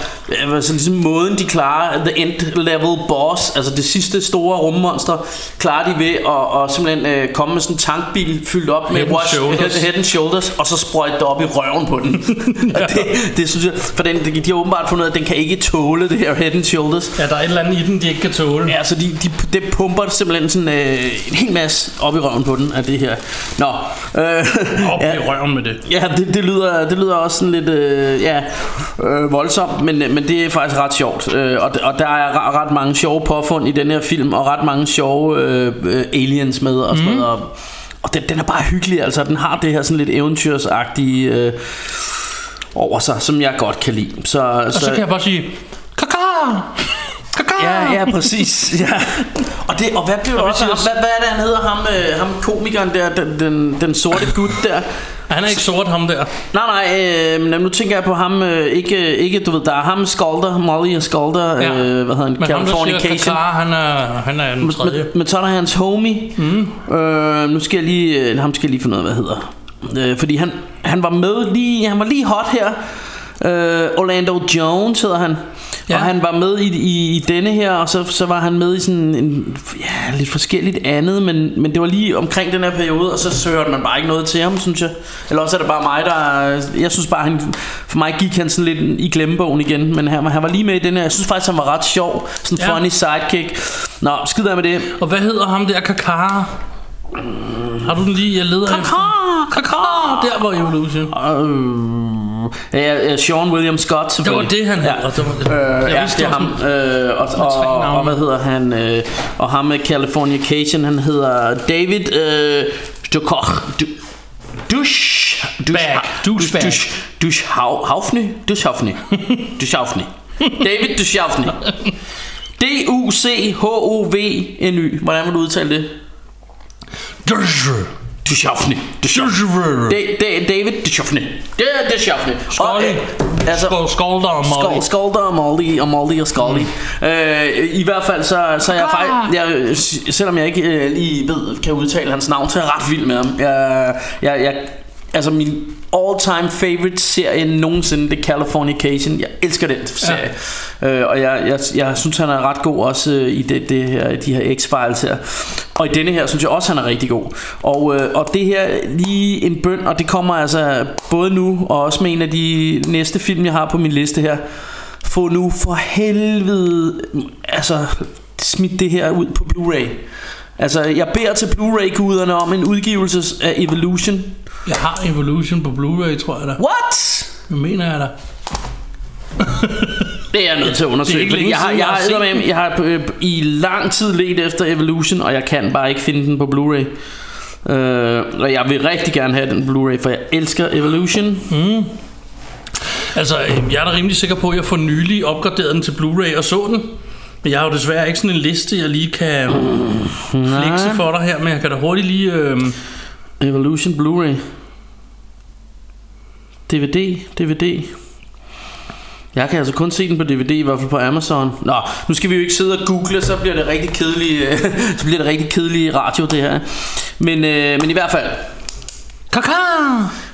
altså ligesom måden de klarer the end level boss, altså det sidste store rummonster, klarer de ved at og simpelthen øh, komme med sådan en tankbil fyldt op med Head and wash, shoulders. head, head and shoulders, og så sprøjte det op i røven på den. Det, det synes jeg, for den, de har åbenbart fundet ud af, at den kan ikke tåle det her head and shoulders. Ja, der er et eller andet i den, de ikke kan tåle. Ja, så de, de, det pumper simpelthen sådan øh, en hel masse op i røven på den af det her. Nå, øh, Op ja, i røven med det. Ja, det, det, lyder, det lyder også sådan lidt øh, ja, øh, voldsomt, men, men det er faktisk ret sjovt. Øh, og, og der er ret, ret mange sjove påfund i den her film, og ret mange sjove øh, øh, aliens med og sådan noget. Og, og den, den er bare hyggelig, altså den har det her sådan lidt eventyrsagtige øh, over sig, som jeg godt kan lide. Så, Og så kan jeg bare sige... Kaka! Kaka! Ja, ja, præcis. Ja. Og, det, og hvad blev Og også? Ham, hvad, hvad er det, han hedder? Ham, øh, ham komikeren der, den, den, den sorte gut der. Han er ikke sort, ham der. Nej, nej, øh, nu tænker jeg på ham, øh, ikke, ikke, du ved, der er ham Skalder, Molly og Skalder, Ja. øh, hvad hedder han, Men ham, der siger Californication. Kaka, han er, han er den tredje. Men, men så er der hans homie. Mm. Øh, nu skal jeg lige, ham skal jeg lige finde ud af, hvad hedder. Øh, fordi han, han var med lige, han var lige hot her. Øh, Orlando Jones hedder han. Ja. Og han var med i, i, i denne her, og så, så var han med i sådan en, ja, lidt forskelligt andet, men, men det var lige omkring den her periode, og så hørte man bare ikke noget til ham, synes jeg. Eller også er det bare mig, der... Jeg synes bare, han, for mig gik han sådan lidt i glemmebogen igen, men han, han var lige med i den her. Jeg synes faktisk, han var ret sjov. Sådan en Ja. funny sidekick. Nå, skid af med det. Og hvad hedder ham der Kaka? Har du den lige? Jeg leder efter. Kaka! Der var Evolution. Øh, ja, ja, Sean William Scott Det var selvfølgelig. det, han ja. hedder. Det var det. Øh, Jeg ja, vidste det er ham. Øh, og, og, og, og, hvad hedder han? Øh, og ham med Californication, han hedder David øh, Dukoch. Du, Dush, dush, Bag. Douchebag. dush, dush, hav, havfny, Duschhavny, Duschhavny, David Duschhavny, D-U-C-H-O-V-N-Y. Hvordan vil du udtale det? Da- David Duchovny. Det er Duchovny. Scully. altså, Skål, Skolder og Molly. Skål, Skolder og Molly og Molly og Scully. Mm. Øh, I hvert fald så, så er jeg faktisk, jeg, selvom jeg ikke øh, lige ved, kan udtale hans navn, så er jeg ret vild med ham. Jeg, jeg, jeg, altså min all-time favorite serie nogensinde, det er Californication. Jeg elsker den serie. Ja. Øh, og jeg, jeg, jeg synes, han er ret god også øh, i det, det her, de her X-Files her. Og i denne her synes jeg også, han er rigtig god. Og, øh, og det her lige en bøn, og det kommer altså både nu og også med en af de næste film, jeg har på min liste her. Få nu for helvede, altså smidt det her ud på Blu-ray. Altså, jeg beder til Blu-ray-guderne om en udgivelse af Evolution. Jeg har Evolution på Blu-ray, tror jeg da. What? Det mener jeg da. Det er jeg nødt til at Det undersøge. er ikke fordi længe jeg har, jeg, jeg har, har jeg, set jeg, har øh, i lang tid let efter Evolution, og jeg kan bare ikke finde den på Blu-ray. Øh, og jeg vil rigtig gerne have den Blu-ray, for jeg elsker Evolution. Altså, øh, jeg er da rimelig sikker på, at jeg for nylig opgraderet den til Blu-ray og så den. Men jeg har jo desværre ikke sådan en liste, jeg lige kan flexe for dig her, men jeg kan da hurtigt lige... Øh, Evolution Blu-ray. DVD, DVD. Jeg kan altså kun se den på DVD, i hvert fald på Amazon. Nå, nu skal vi jo ikke sidde og google, så bliver det rigtig kedeligt, så bliver det rigtig kedeligt radio det her. Men, øh, men i hvert fald, Kaka!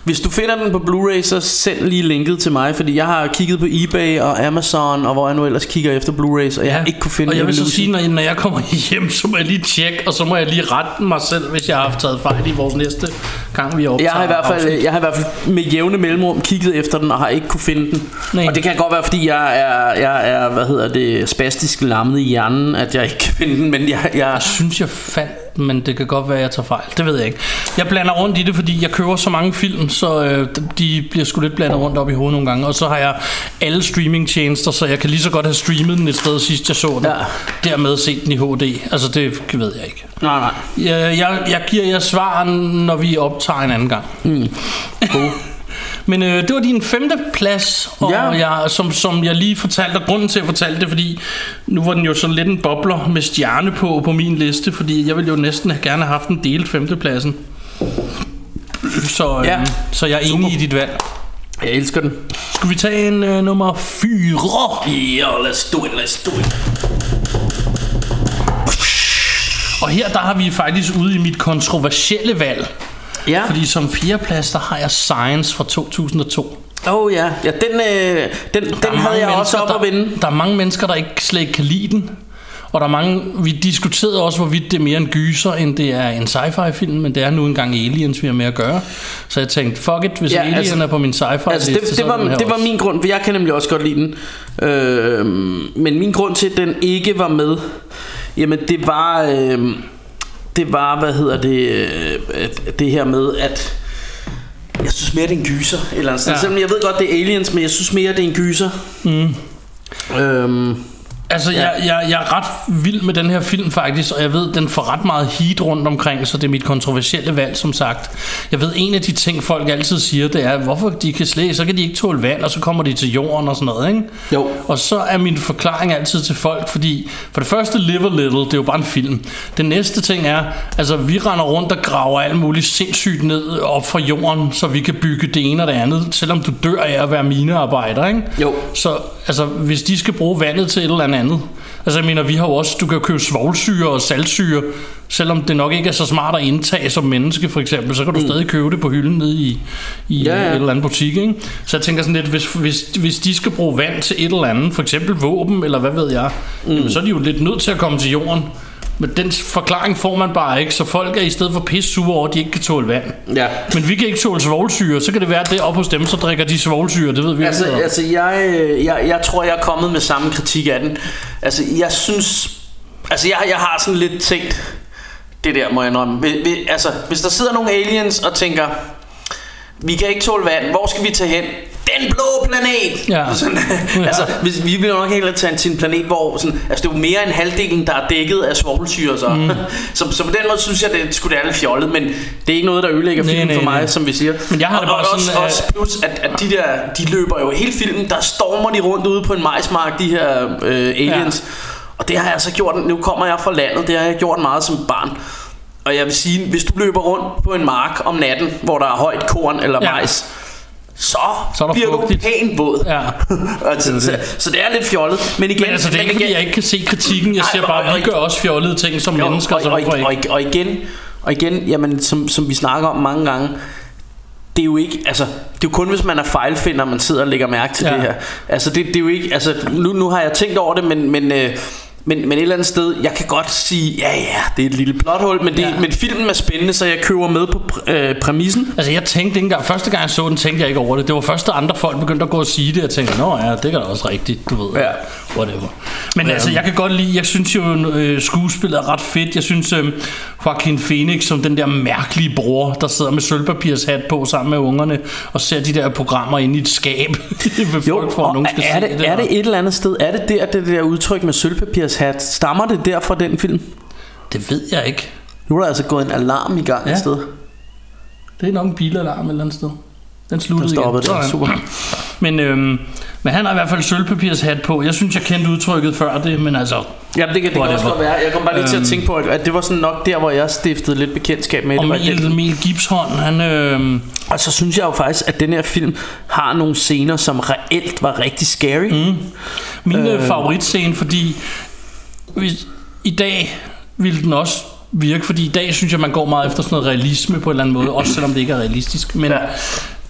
Hvis du finder den på Blu-ray, så send lige linket til mig, fordi jeg har kigget på eBay og Amazon, og hvor jeg nu ellers kigger efter Blu-rays, og jeg har ikke kunne finde Og jeg vil så sige, når når jeg kommer hjem, så må jeg lige tjekke, og så må jeg lige rette mig selv, hvis jeg har haft taget fejl i vores næste gang, vi optager. Jeg har, i hvert fald, afsnit. jeg har i hvert fald med jævne mellemrum kigget efter den og har ikke kunne finde den. Nej. Og det kan godt være fordi jeg er jeg er hvad hedder det spastisk lammet i hjernen at jeg ikke kan finde den, men jeg jeg Jeg synes, jeg fandt men det kan godt være, at jeg tager fejl. Det ved jeg ikke. Jeg blander rundt i det, fordi jeg køber så mange film, så øh, de bliver sgu lidt blandet rundt op i hovedet nogle gange. Og så har jeg alle streamingtjenester, så jeg kan lige så godt have streamet den et sted sidst jeg så den. Ja. Dermed set den i HD. Altså det ved jeg ikke. Nej, nej. Jeg, jeg, jeg giver jer svar, når vi optager en anden gang. Mm. Cool. Men øh, det var din femte plads, og Ja. jeg, som, som jeg lige fortalte, og grunden til at fortælle det, fordi nu var den jo sådan lidt en bobler med stjerne på på min liste, fordi jeg ville jo næsten have gerne have haft en delt femtepladsen. Så, øh, Ja. så jeg er enig i dit valg. Jeg elsker den. Skal vi tage en øh, nummer 4? Ja, let's do it, let's do it. Og her der har vi faktisk ude i mit kontroversielle valg. Ja. Fordi som fjerdeplads, der har jeg Science fra 2002. Oh ja, ja den, øh, den, den Der havde jeg også op at der, vinde. Der er mange mennesker, der ikke slet ikke kan lide den. Og der er mange, vi diskuterede også, hvorvidt det er mere en gyser, end det er en sci-fi film, men det er nu engang Aliens, vi har med at gøre. Så jeg tænkte, fuck it, hvis Ja, Alien altså- er på min sci-fi Altså liste, det, det, var, det var også. min grund, for jeg kan nemlig også godt lide den. Øh, men min grund til, at den ikke var med, jamen det var, øh, det var, hvad hedder det, øh, det her med, at jeg synes mere, det er en gyser. Eller sted. Ja. Selvom jeg ved godt, det er aliens, men jeg synes mere, det er en gyser. Mm. Øhm, Altså, ja. jeg, jeg, jeg er ret vild med den her film faktisk, og jeg ved, den får ret meget heat rundt omkring, så det er mit kontroversielle valg, som sagt. Jeg ved, en af de ting, folk altid siger, det er, hvorfor de kan slet, så kan de ikke tåle vand, og så kommer de til jorden og sådan noget, ikke? Jo. Og så er min forklaring altid til folk, fordi for det første, Live a Little, det er jo bare en film. Det næste ting er, altså vi render rundt og graver alt muligt sindssygt ned op fra jorden, så vi kan bygge det ene og det andet, selvom du dør af at være minearbejder, ikke? Jo. Så altså, hvis de skal bruge vandet til et eller andet, altså jeg mener, vi har jo også, du kan jo købe svovlsyre og saltsyre, selvom det nok ikke er så smart at indtage som menneske for eksempel, så kan du mm. stadig købe det på hylden nede i, i ja. ja. et eller andet butik, ikke? Så jeg tænker sådan lidt, hvis, hvis, hvis de skal bruge vand til et eller andet, for eksempel våben, eller hvad ved jeg, mm. jamen, så er de jo lidt nødt til at komme til jorden. Men den forklaring får man bare ikke, så folk er i stedet for pisse sure over, at de ikke kan tåle vand. ja. Men vi kan ikke tåle svovlsyre, så kan det være, at det op hos dem, så drikker de svovlsyre, det ved vi Altså, ikke altså jeg, jeg, jeg tror, jeg er kommet med samme kritik af den. Altså, jeg synes... Altså, jeg, jeg har sådan lidt tænkt... Det der må jeg indrømme. Altså, hvis der sidder nogle aliens og tænker... Vi kan ikke tåle vand. Hvor skal vi tage hen? Den blå planet! Ja. Sådan, altså, hvis, vi vil jo nok hellere tage til en planet, hvor sådan, altså, det er jo mere end halvdelen, der er dækket af svovlsyre. Så. Mm. så, så på den måde synes jeg, det skulle det lidt fjollet, men det er ikke noget, der ødelægger Nej, filmen nej, for mig, nej. som vi siger. Men jeg har og, det bare og, sådan, også, øh, også plus, at, at de der, de løber jo hele filmen, der stormer de rundt ude på en majsmark, de her øh, aliens. Ja. Og det har jeg altså gjort, nu kommer jeg fra landet, det har jeg gjort meget som barn. Og jeg vil sige, hvis du løber rundt på en mark om natten, hvor der er højt korn eller Ja. Så, Så er bliver fugtigt. du pænt våd. Ja. altså, så, så det er lidt fjollet. Men igen, Men altså, det er ikke, fordi jeg ikke kan se kritikken. Jeg siger bare, at vi gør også fjollede ting som jo, mennesker. og, og, og, og, og igen, og igen, jamen, som, som vi snakker om mange gange, det er jo ikke, altså, det er jo kun hvis man er fejlfinder, man sidder og lægger mærke til Ja. det her. Altså, det, det er jo ikke, altså, nu, nu har jeg tænkt over det, men, men, øh, men, men et eller andet sted, jeg kan godt sige, ja ja, det er et lille plothul, men, det, Ja. men filmen er spændende, så jeg køber med på pr- øh, præmissen. Altså jeg tænkte ikke engang, første gang jeg så den, tænkte jeg ikke over det. Det var først, da andre folk begyndte at gå og sige det, jeg tænkte, nå ja, det kan da også rigtigt, du ved. Ja. Whatever. Men ja. altså, jeg kan godt lide, jeg synes jo, øh, skuespillet er ret fedt. Jeg synes, øh, Joaquin Phoenix som den der mærkelige bror, der sidder med sølvpapirshat på sammen med ungerne, og ser de der programmer inde i et skab. Folk, for, at og nogen skal er, se det, der. er det et eller andet sted, er det der, det der udtryk med sølvpapirshat, stammer det der fra den film? det ved jeg ikke. Nu er der altså gået en alarm i gang Ja. et sted. Det er nok en bilalarm et eller andet sted. Den sluttede Den stoppede igen. der. Super. Men, øhm, men han har i hvert fald sølvpapirshat på. Jeg synes, jeg kendte udtrykket før det, men altså... Ja, det kan, det kan også godt være. Jeg kom bare lige til at Øhm. tænke på, at, det var sådan nok der, hvor jeg stiftede lidt bekendtskab med Og det. Mel, den. Mel Gibson, han... Øhm, Og så synes jeg jo faktisk, at den her film har nogle scener, som reelt var rigtig scary. Mm. min øh. favoritscene, fordi hvis, i dag ville den også virke, fordi i dag synes jeg, man går meget efter sådan noget realisme på en eller anden måde, også selvom det ikke er realistisk. Men Ja.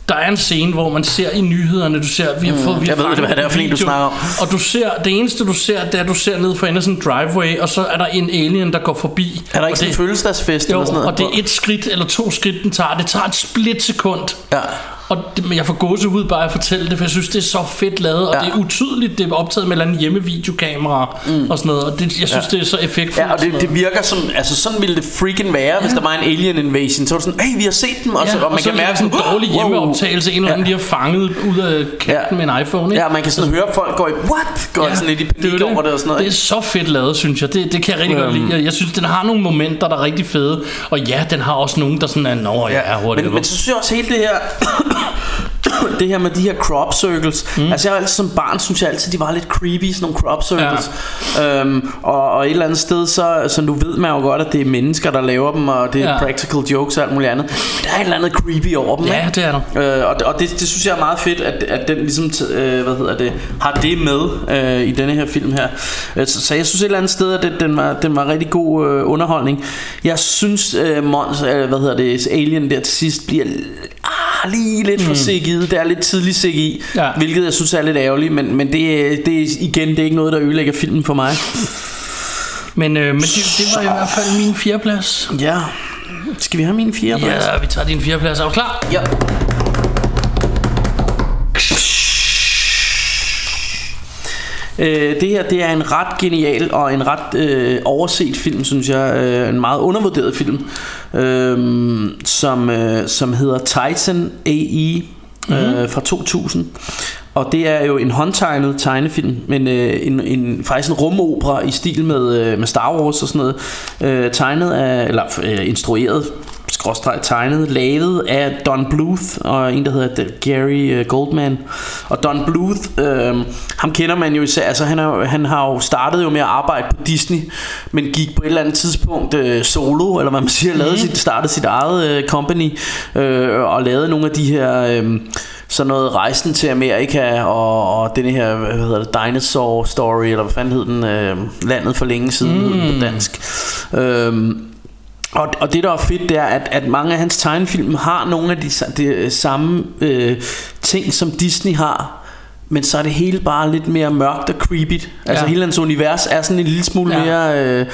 Der er en scene, hvor man ser i nyhederne, du ser, vi har fået... Vi har jeg ved, hvad det er en for en, du snakker om. Og du ser, det eneste du ser, det er, at du ser ned for enden af sådan en driveway, og så er der en alien, der går forbi. Er der ikke sådan en fødselsdagsfest eller sådan noget? og det er et skridt eller to skridt, den tager. Det tager et splitsekund. Ja. Og det, men jeg får gåse ud bare at fortælle det, for jeg synes, det er så fedt lavet, og Ja. det er utydeligt, det er optaget med et eller andet hjemmevideokamera mm. og sådan noget, og det, jeg synes, det er så effektfuldt. Ja, og det, det virker som, altså sådan ville det freaking være, ja. hvis der var en alien invasion. Så var det sådan, hey, vi har set dem, og, så, Ja, og man kan mærke sådan en dårlig hjemmeoptagelse, en eller anden, Ja. de har fanget ud af kanten Ja. med en iPhone, ikke? Ja, man kan sådan høre folk gå i, what? Går ja, sådan lidt i det er panik jo over det og sådan noget. Det er så fedt lavet, synes jeg. Det, det kan jeg rigtig godt lide. Jeg- Jeg synes, den har nogle momenter, der er rigtig fede. Og ja, den har også nogen, der sådan er, nå ja, whatever. men, men så synes jeg også hele det her Det her med de her crop circles mm. Altså jeg altid som barn Synes jeg altid de var lidt creepy Sådan nogle crop circles ja. øhm, og, og et eller andet sted så, så nu ved man jo godt At det er mennesker der laver dem Og det er Ja. practical jokes og alt muligt andet Men der er et eller andet creepy over dem Ja, ikke? det er der. Øh, og og det, det synes jeg er meget fedt At, at den ligesom øh, Hvad hedder det Har det med øh, I denne her film her øh, så, så jeg synes et eller andet sted At den, den, var, den var rigtig god øh, underholdning Jeg synes øh, Mons, øh, Hvad hedder det Alien der til sidst Bliver ah, lige lidt for CGI Det er lidt tidlig CGI Mm. Ja. Hvilket jeg synes er lidt ærgerligt Men, men det, det igen Det er ikke noget der ødelægger filmen for mig Men, øh, men det, det var i hvert fald min fjerdeplads. Ja Skal vi have min fjerde plads? Ja, vi tager din fjerdeplads. Er du klar? Ja. Øh, det her det er en ret genial og en ret øh, overset film, synes jeg. Øh, en meget undervurderet film, øh, som, øh, som hedder Titan AE øh, fra 2000. Og det er jo en håndtegnet tegnefilm, men øh, en, en, faktisk en rumopera i stil med, øh, med Star Wars og sådan noget. Øh, tegnet af, eller øh, instrueret skråstreg tegnet, lavet af Don Bluth og en der hedder Gary øh, Goldman. Og Don Bluth, øh, ham kender man jo især, altså han, er, han har jo startet jo med at arbejde på Disney, men gik på et eller andet tidspunkt øh, solo, eller hvad man siger, lavede sit, startede sit eget øh, company, øh, og lavede nogle af de her... Øh, sådan noget Rejsen til Amerika og, og den her, hvad hedder det, Dinosaur Story, eller hvad fanden hed den, øh, Landet for længe siden mm. den på dansk. Øhm, og, og det der er fedt, det er, at, at mange af hans tegnefilm har nogle af de, de samme øh, ting, som Disney har. Men så er det hele bare lidt mere mørkt og creepy. Altså Ja. hele hans univers er sådan en lille smule Ja. ja. mere, øh,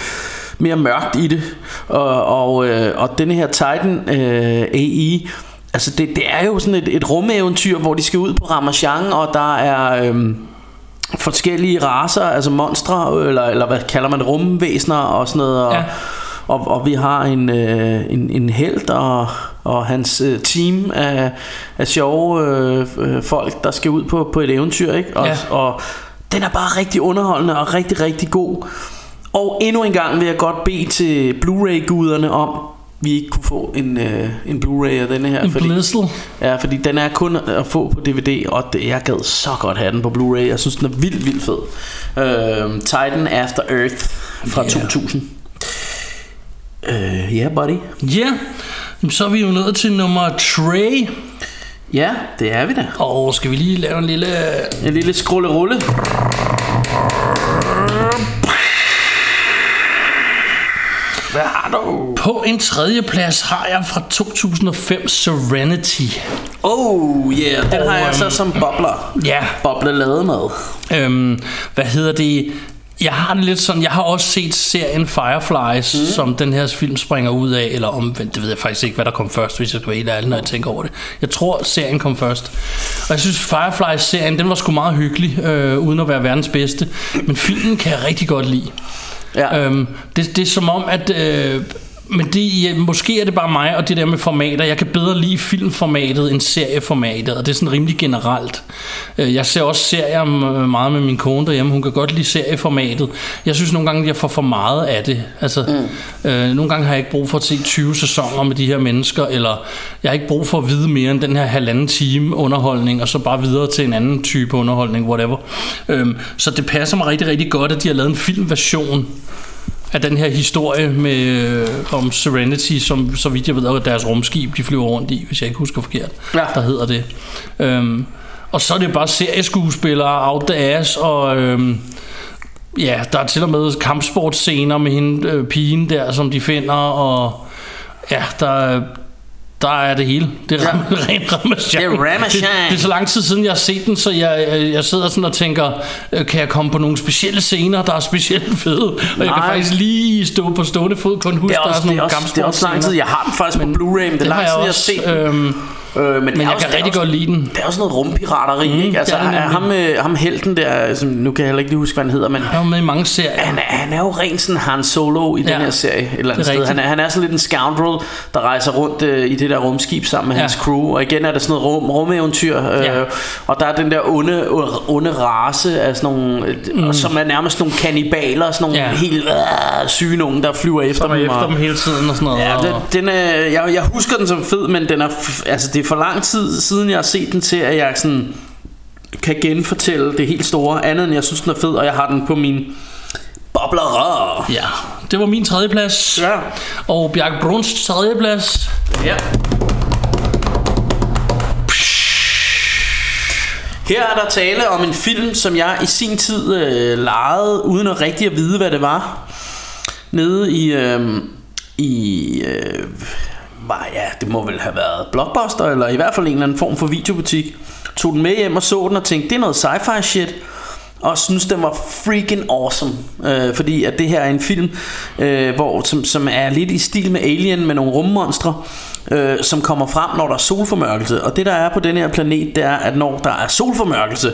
mere mørkt i det. Og, og, øh, og denne her Titan øh, AI, altså det, det er jo sådan et, et rumeventyr, hvor de skal ud på Ramachan, og der er... Øh, forskellige raser, altså monstre, eller, eller hvad kalder man det, rumvæsener og sådan noget. Og, Ja. Og, og vi har en, øh, en, en held og, og hans øh, team af, af sjove øh, øh, folk, der skal ud på, på et eventyr. Ikke? Og, Ja. og den er bare rigtig underholdende og rigtig, rigtig god. Og endnu en gang vil jeg godt bede til Blu-ray-guderne om, vi ikke kunne få en, øh, en Blu-ray af denne her. En blizzle. Ja, fordi den er kun at få på DVD, og det, jeg gad så godt have den på Blu-ray. Jeg synes, den er vildt, vildt fed. Øh, Titan After Earth fra yeah. 2000. Øh, ja, uh, yeah, buddy. Ja, Jamen, så er vi jo nået til nummer 3. Ja, det er vi da. Og skal vi lige lave en lille... En lille skrulle-rulle. Hvad har du? På en tredje plads har jeg fra 2005 Serenity. Oh, yeah. Den Og, har jeg så øhm, som bobler. Ja, Boble lademad. øhm, hvad hedder det? Jeg har det lidt sådan, jeg har også set serien Fireflies, mm. som den her film springer ud af, eller omvendt, det ved jeg faktisk ikke, hvad der kom først, hvis jeg skal være helt ærlig, når jeg tænker over det. Jeg tror, serien kom først. Og jeg synes, Fireflies-serien, den var sgu meget hyggelig, øh, uden at være verdens bedste. Men filmen kan jeg rigtig godt lide. Ja. Øhm, det, det er som om, at... Øh, men det, ja, måske er det bare mig og det der med formater. Jeg kan bedre lide filmformatet end serieformatet, og det er sådan rimelig generelt. Øh, Jeg ser også serier meget med min kone derhjemme. Hun kan godt lide serieformatet. Jeg synes nogle gange, at jeg får for meget af det. Altså, mm. øh, nogle gange har jeg ikke brug for at se 20 sæsoner med de her mennesker, eller jeg har ikke brug for at vide mere end den her halvanden time underholdning, og så bare videre til en anden type underholdning, whatever. Øhm, så det passer mig rigtig, rigtig godt, at de har lavet en filmversion af den her historie med, øh, om Serenity, som så vidt jeg ved er deres rumskib, de flyver rundt i, hvis jeg ikke husker forkert, Ja. der hedder det. Øhm, og så er det bare serieskuespillere, out the ass, og øhm, ja, der er til og med kampsportscener med hende, øh, pigen der, som de finder, og ja, der, der er det hele. Det er Ja. ja. rent ramachan. Det er ramachan. Det, det er så lang tid siden, jeg har set den, så jeg, jeg, jeg sidder sådan og tænker, øh, kan jeg komme på nogle specielle scener, der er specielt fede? Og jeg kan Nej. faktisk lige stå på stående fod, kun huske, er der er sådan det er nogle også, det er også lang tid. Jeg har den faktisk på Blu-ray, men det er lang tid, jeg har set den. øhm, Øh, men, Men jeg kan rigtig godt lide den. Det er også noget rumpirateri, mm, ikke? Altså, det er det ham, øh, ham helten der, som, nu kan jeg heller ikke lige huske, hvad han hedder, men Han var med i mange serier. han, er, han er jo rent sådan Han Solo i ja, den her serie et eller andet det er sted. Han er, han er sådan lidt en scoundrel, der rejser rundt øh, i det der rumskib sammen med ja. Hans crew. Og igen er der sådan noget rum, rumeventyr. Øh, Ja. Og der er den der onde, onde race af sådan nogle, mm. som er nærmest nogle kannibaler, sådan nogle ja. Helt øh, syge nogen, der flyver efter Som er dem. efter og- dem hele tiden og sådan noget. Ja, den, den er, jeg, jeg husker den som fed, men den er, altså, det er for lang tid siden, jeg har set den til, at jeg sådan kan genfortælle det helt store, andet end jeg synes, den er fed, og jeg har den på min bobler. Ja, det var min tredje plads. Ja. Og Bjarke Bruns tredje plads. Ja. Her er der tale om en film, som jeg i sin tid øh, lejede, uden at rigtig at vide, hvad det var. Nede i... Øh, i øh, var, ja, det må vel have været Blockbuster, eller i hvert fald en eller anden form for videobutik. Tog den med hjem og så den og tænkte, det er noget sci-fi shit. Og synes den var freaking awesome. Øh, fordi at det her er en film øh, hvor som, som er lidt i stil med Alien med nogle rummonstre øh, som kommer frem når der er solformørkelse. Og det der er på den her planet det er at når der er solformørkelse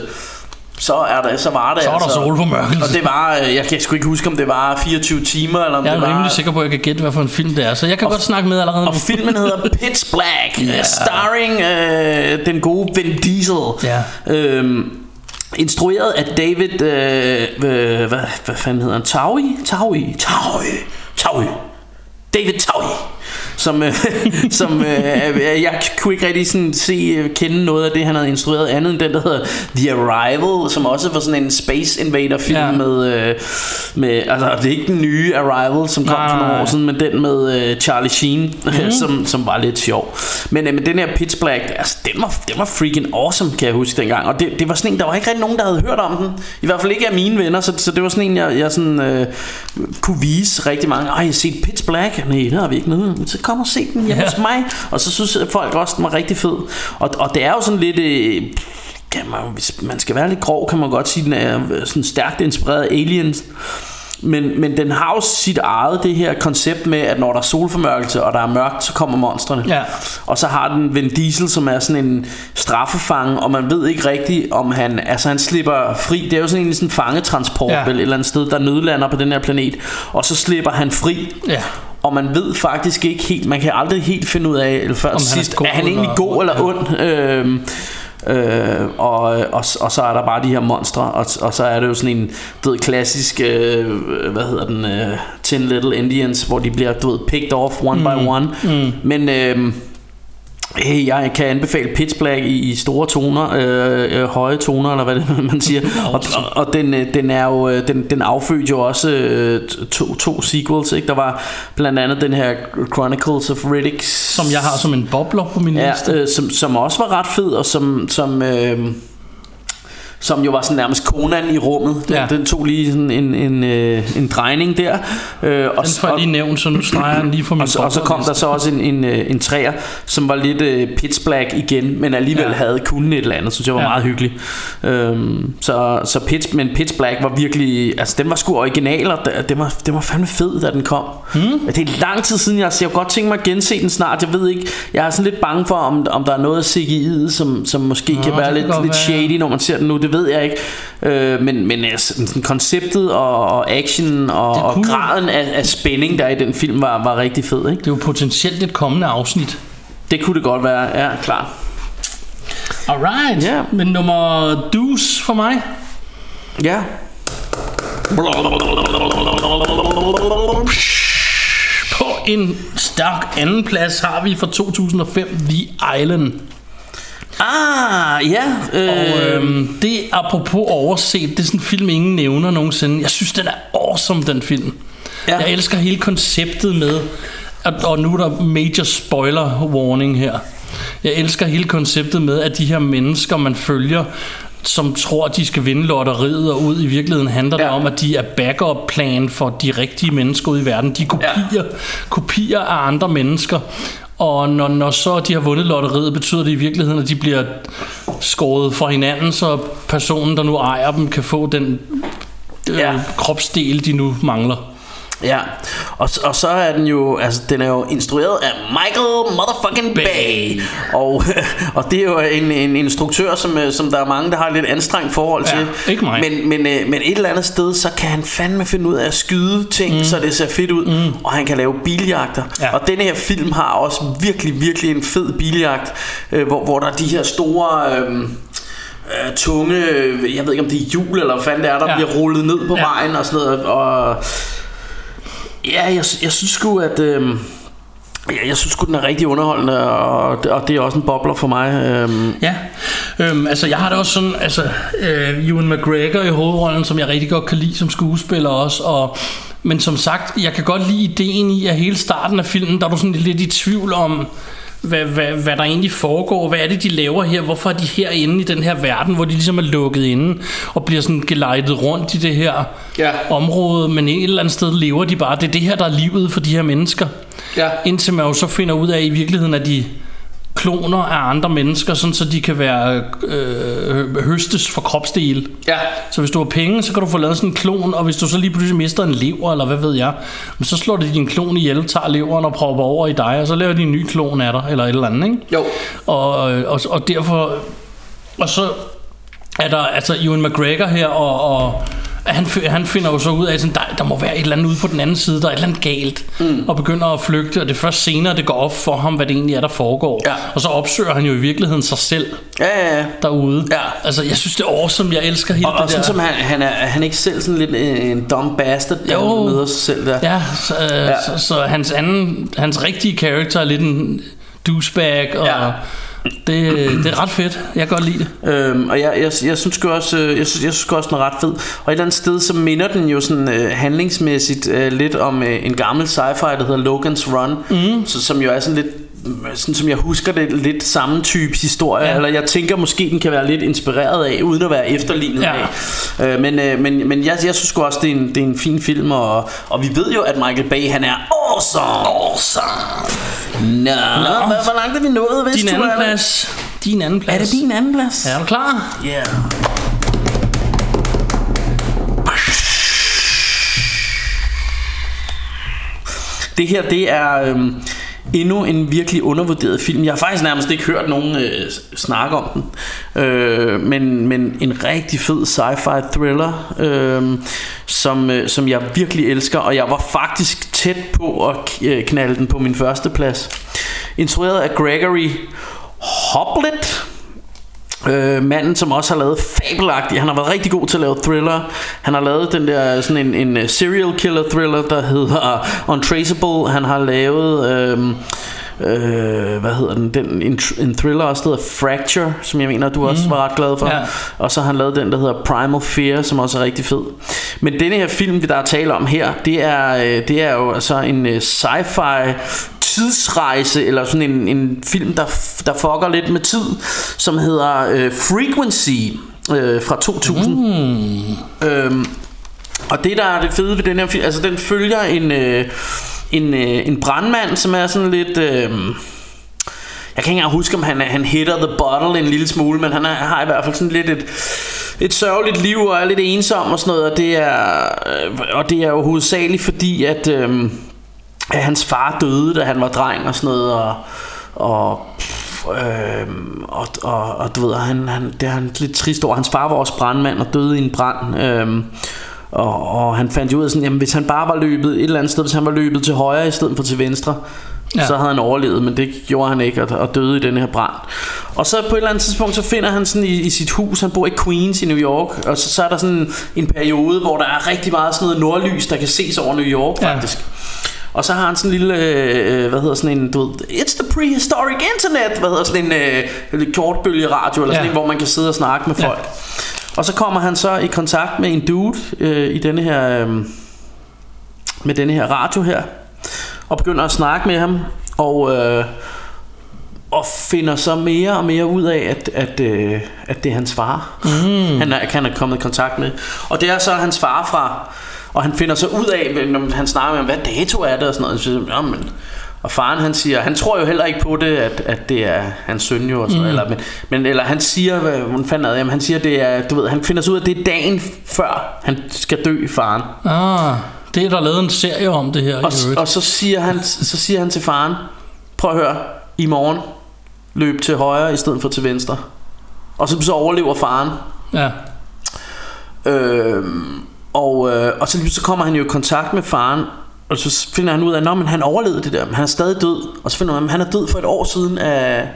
så er der så var det Så er der altså, solformørkelse. og det var øh, jeg kan sgu ikke huske om det var 24 timer eller om Jeg det er var rimelig sikker på, at jeg kan gætte, hvad for en film det er. Så jeg kan godt snakke med allerede og filmen hedder Pitch Black yeah. Starring øh, den gode Vin Diesel Ja. øhm, Instrueret af David øh, øh, hvad, hvad fanden hedder han? Taui? Taui? Taui? Taui? David Taui som, øh, som øh, jeg kunne ikke rigtig sådan se øh, kende noget af det han havde instrueret andet end den der hedder The Arrival som også var sådan en Space Invader film Ja. med, øh, med altså det er ikke den nye Arrival som kom Nej, for nogle år siden men den med øh, Charlie Sheen mm. som, som var lidt sjov. Men, øh, men den her Pitch Black altså, den, var, den var freaking awesome kan jeg huske dengang og det, det var sådan en der var ikke rigtig nogen der havde hørt om den. I hvert fald ikke af mine venner så, så det var sådan en jeg, jeg sådan, øh, kunne vise rigtig mange. Ej jeg har set Pitch Black. Nej det har vi ikke noget så kom og se den hjemme Ja. hos mig og så synes folk også den var rigtig fed og, og det er jo sådan lidt øh, kan man, hvis man skal være lidt grov, kan man godt sige, den er øh, sådan stærkt inspireret af Aliens. Men, men den har jo sit eget det her koncept med, at når der er solformørkelse, og der er mørkt, så kommer monstrene. Ja. Og så har den Vin Diesel, som er sådan en straffefange, og man ved ikke rigtigt, om han, altså han slipper fri. Det er jo sådan en sådan fangetransport, Ja. ja. vel, et eller andet sted, der nødlander på den her planet. Og så slipper han fri. Ja. Og man ved faktisk ikke helt, man kan aldrig helt finde ud af, eller før Om han er sidst, er han egentlig eller- god eller ond? Øhm, Øh, og, og, og så er der bare de her monstre og, og så er det jo sådan en du ved, klassisk øh, hvad hedder den øh, Ten Little Indians hvor de bliver du ved, picked off one mm. by one mm. men øh, Hey, jeg kan anbefale Pitch Black i, i store toner, øh, øh, høje toner, eller hvad det man siger. Og, og, og den, øh, den er jo, øh, den, den affødte jo også øh, to, to sequels, ikke? Der var blandt andet den her Chronicles of Riddick, Som jeg har som en bobler på min ja, liste. øh, som, som også var ret fed, og som, som, øh, som jo var sådan nærmest Conan i rummet. Den, Ja. den tog lige sådan en, en, øh, en drejning der. Øh, og, Den får jeg lige nævnt, så nu streger den lige for min og, så, og så kom der så også en, en, øh, en træer, som var lidt øh, pitch black igen, men alligevel Ja. havde kun et eller andet, synes jeg var Ja. meget hyggelig. Øhm, så, så pitch, men pitch black var virkelig, altså den var sgu original, og det- det var, det var fandme fed, da den kom. Hmm? Det er lang tid siden, jeg, kunne godt tænke mig at gense den snart. Jeg ved ikke, jeg er sådan lidt bange for, om, om der er noget af CGI'et, som, som måske Nå, kan være lidt, lidt være. shady, når man ser den nu. Det ved jeg ikke. Øh, men men altså, sådan konceptet og, og action og, og graden af, af spænding, der er i den film, var, var rigtig fed. Ikke? Det er jo potentielt et kommende afsnit. Det kunne det godt være, ja, klart. Alright. Ja. Men nummer dus for mig. Ja. På en stærk anden plads har vi fra 2005 The Island. Ah, ja. Øh, Og øhm, det er apropos overset, det er sådan en film, ingen nævner nogensinde. Jeg synes, den er awesome, den film. Ja. Jeg elsker hele konceptet med, og, og nu er der major spoiler warning her. Jeg elsker hele konceptet med, at de her mennesker, man følger, som tror, at de skal vinde lotteriet, og ud i virkeligheden handler det Ja. om, at de er backup plan for de rigtige mennesker ude i verden. De er kopier, ja. kopier af andre mennesker. Og når, når så de har vundet lotteriet, betyder det i virkeligheden, at de bliver skåret fra hinanden, så personen, der nu ejer dem, kan få den øh, Ja. kropsdel, de nu mangler. Ja, og, og så er den jo, altså den er jo instrueret af Michael motherfucking Bay. Bay. Og, og det er jo en, en instruktør, som, øh, som der er mange, der har et lidt anstrengt forhold Ja, til. ikke mig. Men, men, øh, men et eller andet sted, så kan han fandme finde ud af at skyde ting, mm. så det ser fedt ud. Mm. Og han kan lave biljagter. Ja. Og denne her film har også virkelig, virkelig en fed biljagt, øh, hvor, hvor der er de her store... Øh, øh, tunge, jeg ved ikke om det er hjul eller hvad fanden det er, der Ja. ja. bliver rullet ned på Ja. ja. vejen og sådan noget. Og ja, jeg, jeg synes sgu, at... Øh, jeg, jeg synes sgu, den er rigtig underholdende, og, og det er også en bobler for mig. Øhm, Ja, øhm, altså jeg har det også sådan, altså øh, Ewan McGregor i hovedrollen, som jeg rigtig godt kan lide som skuespiller også, og men som sagt, jeg kan godt lide ideen i, at hele starten af filmen, der er du sådan lidt i tvivl om, hvad, hvad, hvad der egentlig foregår, hvad er det, de laver her, hvorfor er de herinde i den her verden, hvor de ligesom er lukket inde, og bliver sådan gelejtet rundt i det her Ja. område, men et eller andet sted lever de bare, det er det her, der er livet for de her mennesker. Ja. Indtil man jo så finder ud af i virkeligheden, at de kloner af andre mennesker, sådan så de kan være øh, høstes for kropsdele. ja. Så hvis du har penge, så kan du få lavet sådan en klon, og hvis du så lige pludselig mister en lever, eller hvad ved jeg, så slår de din klon ihjel, tager leveren og propper over i dig, og så laver de en ny klon af dig, eller et eller andet, ikke? Jo. Og, og, og derfor... Og så er der altså Ewan McGregor her, og, og han, han finder jo så ud af, at der, der må være et eller andet ude på den anden side, der er et eller andet galt, mm. og begynder at flygte, og det er først senere, det går op for ham, hvad det egentlig er, der foregår. Ja. Og så opsøger han jo i virkeligheden sig selv Ja, ja, ja. derude. Ja. Altså, jeg synes, det er awesome, jeg elsker hele Og, det og sådan der. som han, han er, er han ikke selv sådan lidt en dumb bastard, der Jo. møder sig selv der. Ja, så, øh, Ja. Så, så hans anden, hans rigtige karakter er lidt en douchebag, og Ja. Det, det er ret fedt. Jeg kan godt lide det. Øhm, og jeg, jeg, jeg synes også, øh, jeg synes, jeg synes også, den er ret fed. Og et eller andet sted, så minder den jo sådan øh, handlingsmæssigt øh, lidt om øh, en gammel sci-fi, der hedder Logan's Run, mm. så, som jo er sådan lidt sådan som jeg husker det, lidt samme type historie, Ja. eller jeg tænker måske den kan være lidt inspireret af, uden at være efterlignet Ja. af. Øh, men øh, men, men jeg, jeg synes også, det er, en, det er en fin film, og, og vi ved jo, at Michael Bay, han er awesome! Awesome! Nå, Nå. Hvor, hvor langt er vi nået, hvis Din du anden er plads. Din anden plads. Er det din anden plads? Er du klar? Ja. Yeah. Det her, det er øhm, endnu en virkelig undervurderet film. Jeg har faktisk nærmest ikke hørt nogen øh, snakke om den. Øh, men, men en rigtig fed sci-fi thriller, øh, som, øh, som jeg virkelig elsker. Og jeg var faktisk tæt på at øh, knalde den på min første plads. Instrueret af Gregory Hoblet. Øh, manden som også har lavet fabelagtigt Han har været rigtig god til at lave thriller. Han har lavet den der sådan en, en serial killer thriller Der hedder Untraceable. Han har lavet Øh, øh, Hvad hedder den, den en, en thriller også der hedder Fracture Som jeg mener du også var ret glad for. Ja. Og så har han lavet den der hedder Primal Fear Som også er rigtig fed. Men denne her film vi der er tale om her Det er, øh, det er jo altså en øh, sci-fi tidsrejse eller sådan en, en film der, der fucker lidt med tid som hedder øh, Frequency øh, fra 2000 mm. øhm, og det der er det fede ved den her film altså den følger en øh, en, øh, en brandmand som er sådan lidt øh, jeg kan ikke engang huske om han, han hitter the bottle en lille smule Men han er, har i hvert fald sådan lidt et Et sørgeligt liv og er lidt ensom og sådan noget Og det er, øh, og det er jo hovedsageligt fordi at øh, at hans far døde, da han var dreng og sådan noget, og, og, øh, og, og, og du ved, han, han, det er han lidt trist over. Hans far var også brandmand og døde i en brand. Øh, og, og han fandt jo ud af sådan, jamen hvis han bare var løbet et eller andet sted, hvis han var løbet til højre i stedet for til venstre, Ja. så havde han overlevet, men det gjorde han ikke, og, og døde i den her brand. Og så på et eller andet tidspunkt, så finder han sådan i, i sit hus, han bor i Queens i New York, og så, så er der sådan en periode, hvor der er rigtig meget sådan noget nordlys, der kan ses over New York Ja. faktisk. Og så har han sådan en lille, øh, hvad hedder sådan en, du ved, It's the prehistoric internet, hvad hedder sådan en øh, kortbølge radio, eller sådan Ja. en, hvor man kan sidde og snakke med Ja. Og så kommer han så i kontakt med en dude øh, i denne her, øh, med denne her radio her, og begynder at snakke med ham, og, øh, og finder så mere og mere ud af, at, at, øh, at det er hans far, mm. han, er, han er kommet i kontakt med. Og det er så hans far fra, og han finder så ud af, når han snakker med ham, hvad dato er det og sådan noget. Så, siger, "Nå, men, og faren han siger, han tror jo heller ikke på det, at, at det er hans søn jo, og mm. eller, men, men, eller han siger, hvad, hvordan fanden er det, jamen, han siger, det er, du ved, han finder så ud af, at det er dagen før han skal dø, faren. Ah, Det er der lavet en serie om det her. Og, og så, siger han, så siger han til faren, prøv at høre, i morgen løb til højre i stedet for til venstre. Og så, så overlever faren. Ja. Øhm, og, øh, og så, så kommer han jo i kontakt med faren, og så finder han ud af, at han overlevede det der, men han er stadig død. Og så finder han, at han er død for et år siden af,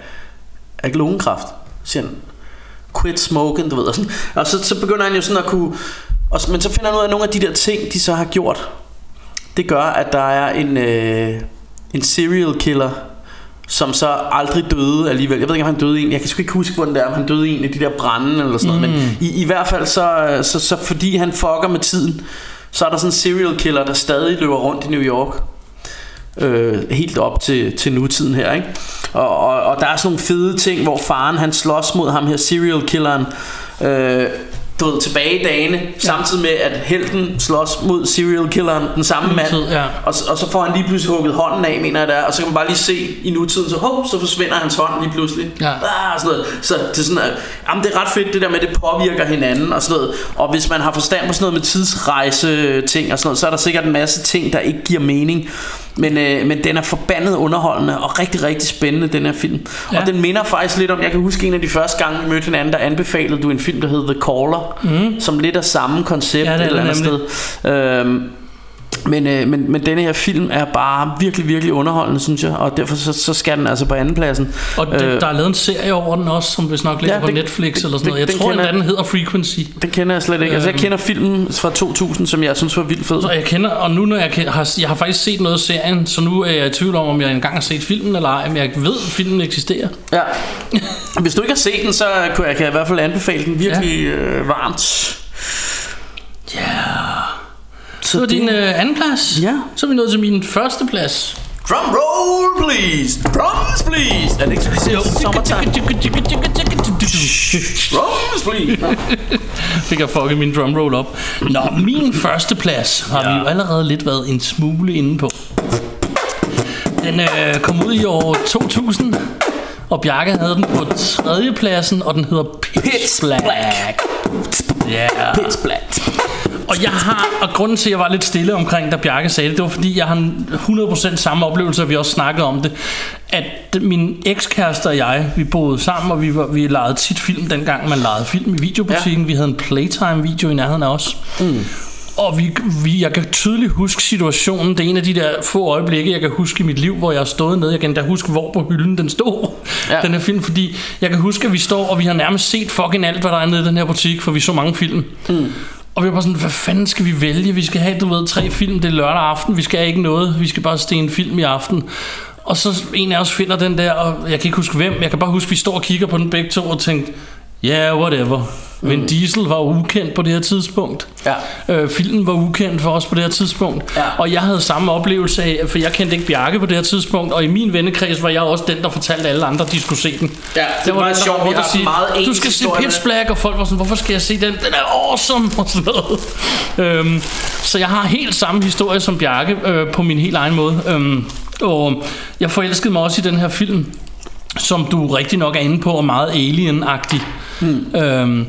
af lungekræft, siger han. Quit smoking, du ved. Og, sådan. og så, så begynder han jo sådan at kunne... Og, men så finder han ud af, at nogle af de der ting, de så har gjort, det gør, at der er en, øh, en serial killer, som så aldrig døde alligevel. Jeg ved ikke, om han døde en. Jeg kan sgu ikke huske, hvordan det er, om han døde en af de der brænde eller sådan noget. Men i, i hvert fald, så, så, så fordi han fucker med tiden, så er der sådan en serial killer, der stadig løber rundt i New York. Øh, helt op til, til nutiden her, ikke? Og, og, og der er sådan nogle fede ting, hvor faren han slås mod ham her serial killeren. Øh, du ved, tilbage i dagene, ja. samtidig med at helten slås mod serial killeren, den samme mand. Ja. Og, og så får han lige pludselig hugget hånden af, mener jeg det er, og så kan man bare lige se i nutiden, så, hov, så forsvinder hans hånd lige pludselig. Ja. Ah, sådan noget. Så det er sådan, at, jamen, det er ret fedt det der med, at det påvirker hinanden og sådan noget. Og hvis man har forstand på sådan noget med tidsrejse ting og sådan noget, så er der sikkert en masse ting, der ikke giver mening. Men, øh, men den er forbandet underholdende og rigtig, rigtig spændende, den her film. Ja. Og den minder faktisk lidt om, jeg kan huske en af de første gange, vi mødte hinanden, der anbefalede du en film, der hed The Caller, mm. som lidt af samme koncept Ja, det et eller det andet nemlig. sted. Øhm, men, øh, men, men denne her film er bare virkelig, virkelig underholdende, synes jeg. Og derfor så, så skal den altså på andenpladsen. Og det, Øh, der er lavet en serie over den også, som hvis nok ligger Ja, på det- Netflix eller sådan noget. Jeg den tror kender- endda, den hedder Frequency. Den kender jeg slet ikke. Altså, jeg Øhm. kender filmen fra 2000, som jeg synes var vildt fed. Så jeg kender, og nu når jeg har, jeg har faktisk set noget af serien, så nu er jeg i tvivl om, om jeg engang har set filmen eller ej, men jeg ved, at filmen eksisterer. Ja. Hvis du ikke har set den, så kan jeg, kan jeg i hvert fald anbefale den virkelig ja. øh, varmt. Ja. Så Så var din øh, anden plads. Ja. Så er vi nået til min første plads. Drum roll, please! Drums, please! Er det ikke så, de siger sommertime? Drums, please! Fik jeg fucket min drumroll op. Nå, min første plads har ja. vi jo allerede lidt været en smule inde på. Den øh, kom ud i år 2000, og Bjarke havde den på tredje pladsen, og den hedder Pitch Black. Ja. Pitch black. Og jeg har, og grunden til, at jeg var lidt stille omkring, da Bjarke sagde det, det var fordi, jeg har 100% samme oplevelse, og vi også snakkede om det, at min ekskæreste og jeg, vi boede sammen, og vi, var, vi legede tit film, dengang man legede film i videobutikken. Ja. Vi havde en Playtime-video i nærheden af os. Mm. Og vi, vi, jeg kan tydeligt huske situationen. Det er en af de der få øjeblikke, jeg kan huske i mit liv, hvor jeg har stået nede. Jeg kan da huske, hvor på hylden den stod, ja. den her film. Fordi jeg kan huske, at vi står, og vi har nærmest set fucking alt, hvad der er nede i den her butik, for vi så mange film. Mm. Og vi var bare sådan, hvad fanden skal vi vælge? Vi skal have, du ved, tre film, det er lørdag aften. Vi skal have ikke noget. Vi skal bare se en film i aften. Og så en af os finder den der, og jeg kan ikke huske hvem. Jeg kan bare huske, at vi står og kigger på den begge to og tænkte, ja, yeah, whatever. Vin Diesel var ukendt på det her tidspunkt. Ja. Øh, filmen var ukendt for os på det her tidspunkt. Ja. Og jeg havde samme oplevelse af, for jeg kendte ikke Bjarke på det her tidspunkt, og i min vennekreds var jeg også den, der fortalte alle andre, at de skulle se den. Ja, det var meget den, der sjovt. var Vi har sige, meget Du skal se Pitch Black, og folk var sådan, hvorfor skal jeg se den? Den er awesome! Og sådan noget. Øhm, så jeg har helt samme historie som Bjarke, øh, på min helt egen måde. Øhm, og jeg forelskede mig også i den her film, som du rigtig nok er inde på, og meget alien-agtig. Hmm. Øhm,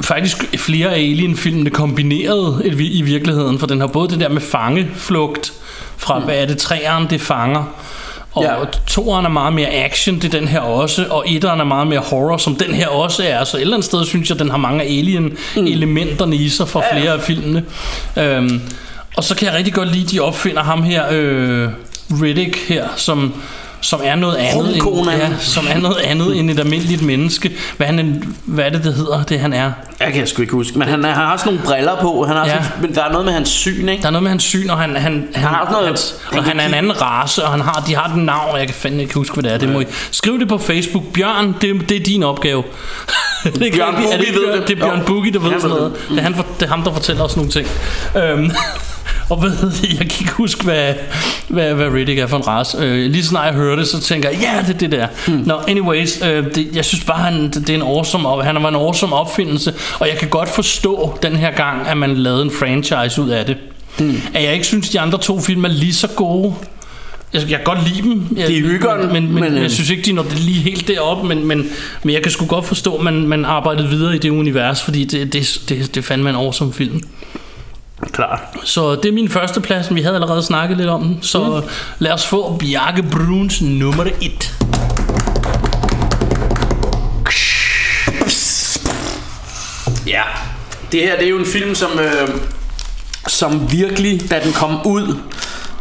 faktisk flere af Alien-filmene kombineret i i virkeligheden, for den har både det der med fangeflugt fra, mm. hvad er det, træeren det fanger, og Ja. ja. toeren er meget mere action, det er den her også, og etteren er meget mere horror, som den her også er, så et eller andet sted synes jeg, den har mange Alien-elementerne i sig fra flere af filmene. Øhm, og så kan jeg rigtig godt lide, de opfinder ham her, øh, Riddick her, som som er noget andet end, ja, som er noget andet end et almindeligt menneske. Hvad, han, hvad er det, det hedder, det han er? Jeg kan sgu ikke huske, men han, han har også nogle briller på. Han har Ja. sådan, men der er noget med hans syn, ikke? Der er noget med hans syn, og han, han, han, har også noget- hans, han og han er en anden race, og han har, de har den navn, og jeg kan fandme ikke huske, hvad det er. Det må I. Skriv det på Facebook. Bjørn, det, det er din opgave. det er Bjørn det, Boogie ved det. det er Bjørn. Boogie, der ved Han sådan noget. Det er, han, det er ham, der fortæller os nogle ting. Øhm, og hvad hedder det? Jeg kan ikke huske, hvad, hvad, hvad Riddick er for en race. Øh, lige snart jeg hører det, så tænker jeg, ja, det er det der. Hmm. Nå, anyways, øh, det, jeg synes bare, han, det, det er en awesome, op, han var en awesome opfindelse, og jeg kan godt forstå den her gang, at man lavede en franchise ud af det. Hmm. At jeg ikke synes, de andre to film er lige så gode. Jeg, jeg kan godt lide dem. Jeg, De er hyggeren, men, men, men, øh, jeg synes ikke, de når det lige helt derop, men, men, men jeg kan sgu godt forstå, at man, man arbejdede videre i det univers, fordi det, det, det, det er fandme en awesome film. Klart. Så det er min første plads, vi havde allerede snakket lidt om den. Så mm. lad os få Bjarke Bruns nummer 1. Ja, det her det er jo en film, som, øh, som virkelig, da den kom ud,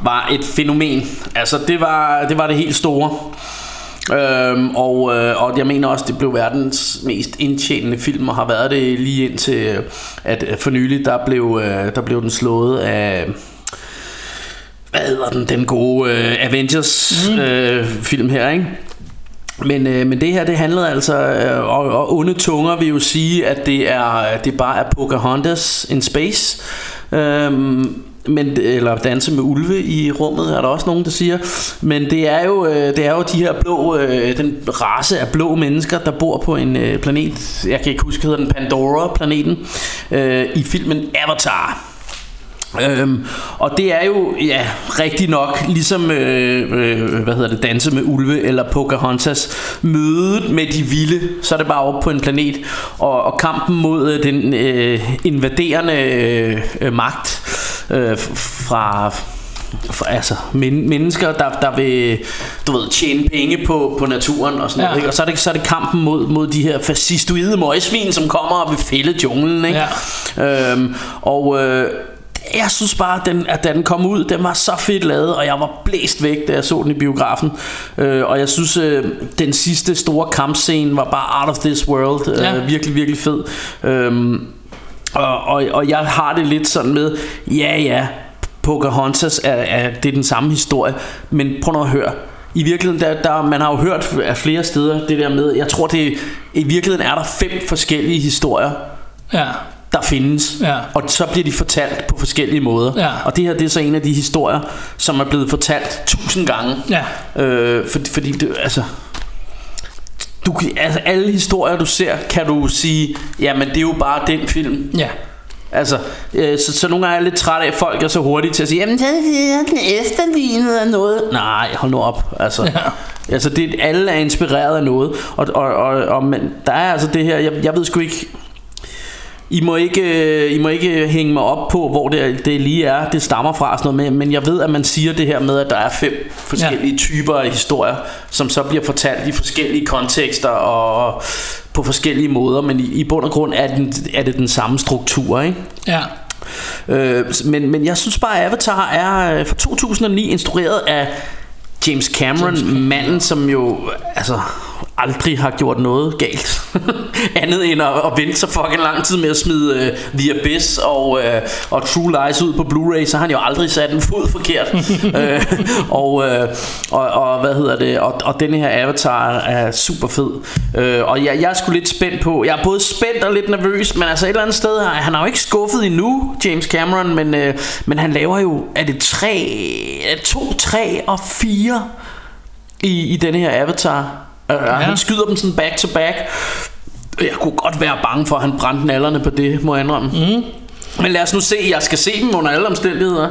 var et fænomen. Altså, det var det, var det helt store. Øhm, og, øh, og jeg mener også, det blev verdens mest indtjenende film, og har været det lige indtil, øh, at øh, for nylig, der blev, øh, der blev den slået af hvad hedder den, den gode øh, Avengers mm. øh, film her, ikke? Men, øh, men det her, det handlede altså, øh, og, og onde tunger vil jo sige, at det er, det bare er Pocahontas in space. Øhm, men, eller danse med ulve i rummet er der også nogen der siger. Men det er jo øh, det er jo de her blå øh, den race af blå mennesker der bor på en øh, planet. Jeg kan ikke huske hedder den Pandora planeten i filmen Avatar. Øhm, og det er jo ja rigtig nok ligesom øh, øh, hvad hedder det danse med ulve eller Pocahontas. Mødet med de vilde så er det bare op på en planet og, og kampen mod øh, den øh, invaderende øh, magt øh, fra for, altså men, mennesker der, der vil du ved tjene penge på, på naturen og sådan ja. noget ikke? og så er, det, så er det kampen mod, mod de her fascistoide møgsvin som kommer og vil fælde junglen ikke? Ja. Øhm, og øh, jeg synes bare, at den, at da den kom ud, den var så fedt lavet, og jeg var blæst væk, da jeg så den i biografen. Øh, og jeg synes, øh, den sidste store kampscene var bare out of this world. Øh, Ja. Virkelig, virkelig fed. Øh, og, og, og jeg har det lidt sådan med, ja ja, Pocahontas er, er, det er den samme historie, men prøv nu at høre. I virkeligheden, der, der, man har jo hørt af flere steder det der med, jeg tror det, i virkeligheden er der fem forskellige historier, Ja. der findes, Ja. og så bliver de fortalt på forskellige måder. Ja. Og det her det er så en af de historier, som er blevet fortalt tusind gange. Ja. Øh, for, fordi det, altså, du, kan- altså, alle historier du ser, kan du sige, jamen det er jo bare den film. Ja. Altså, øh, så, så nogle gange er jeg lidt træt af, at folk er så hurtige til at sige, jamen det er den efterlignet af noget. Nej, hold nu op. Altså, Ja. altså det, alle er inspireret af noget. Og, og, og, og men der er altså det her, jeg, jeg ved sgu ikke, I må ikke, øh, I må ikke hænge mig op på, hvor det, det lige er, det stammer fra og sådan noget, men, jeg ved, at man siger det her med, at der er fem forskellige ja. typer af historier, som så bliver fortalt i forskellige kontekster og på forskellige måder, men i, i bund og grund er, den, er det den samme struktur, ikke? Ja. Øh, men, men jeg synes bare, at Avatar er øh, fra 2009 instrueret af James Cameron, James Cameron, manden som jo altså aldrig har gjort noget galt. Andet end at, at vente så fucking lang tid med at smide uh, The Abyss og, uh, og True Lies ud på Blu-ray så har han jo aldrig sat en fod forkert. Øh, og, uh, og, og hvad hedder det? Og, og denne her Avatar er super fed. Øh, og jeg, jeg er sgu lidt spændt på jeg er både spændt og lidt nervøs men altså et eller andet sted har- han har jo ikke skuffet endnu James Cameron men, øh, men han laver jo er det tre, to, tre og fire i, i denne her Avatar. Uh, ja. Han skyder dem sådan back to back. Jeg kunne godt være bange for, at han brændte nallerne på det, må jeg indrømme. Mm. Men lad os nu se, jeg skal se dem under alle omstændigheder.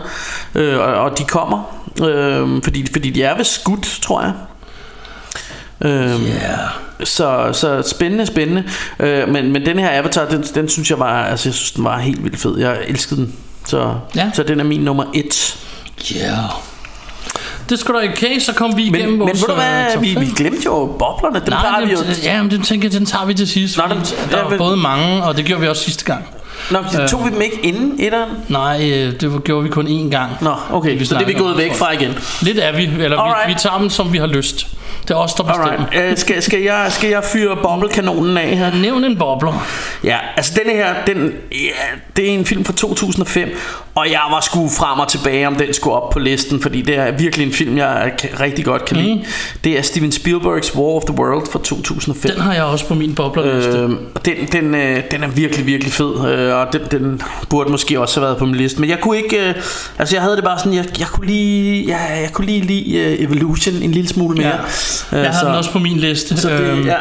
Øh, og, og de kommer. Øh, fordi, fordi de er ved skudt, tror jeg. Øh, Ja. så, så spændende, spændende. Øh, men, men den her Avatar, den, den synes jeg var, altså jeg synes, den var helt vildt fed. Jeg elskede den. Så, Ja. så den er min nummer et. Ja. Det skulle da okay, så kom vi Men, igennem men vores... ved du øh, hvad, top vi, vi glemte jo boblerne. Dem Nej, plejer vi jo. det, ja, men den tænker jeg, den tager vi til sidst. Nå, dem- der er vel- både mange, og det gjorde vi også sidste gang. Nå, tog vi dem ikke inden etteren? Nej, øh, det var- gjorde vi kun én gang. Nå, okay, Vi så det er vi gået væk fra igen. Lidt er vi, eller vi, vi tager dem, som vi har lyst. Det er os, der bestemmer. Alright, uh, skal, skal, jeg, skal jeg fyre boblekanonen af her? Nævn en bobler. Ja, altså denne her, den, ja, det er en film fra 2005, og jeg var sgu frem og tilbage, om den skulle op på listen, fordi det er virkelig en film, jeg kan, rigtig godt kan lide. Det er Steven Spielbergs War of the World fra 2005. Den har jeg også på min boblerliste. Øh, Øh, den, den, øh, den er virkelig, virkelig fed, øh, og den, den burde måske også have været på min liste. Men jeg kunne ikke, øh, altså jeg havde det bare sådan, jeg, jeg kunne lige, jeg, jeg kunne lige lide øh, Evolution en lille smule mere. Ja. Øh, jeg har den også på min liste. så det, Øhm, ja.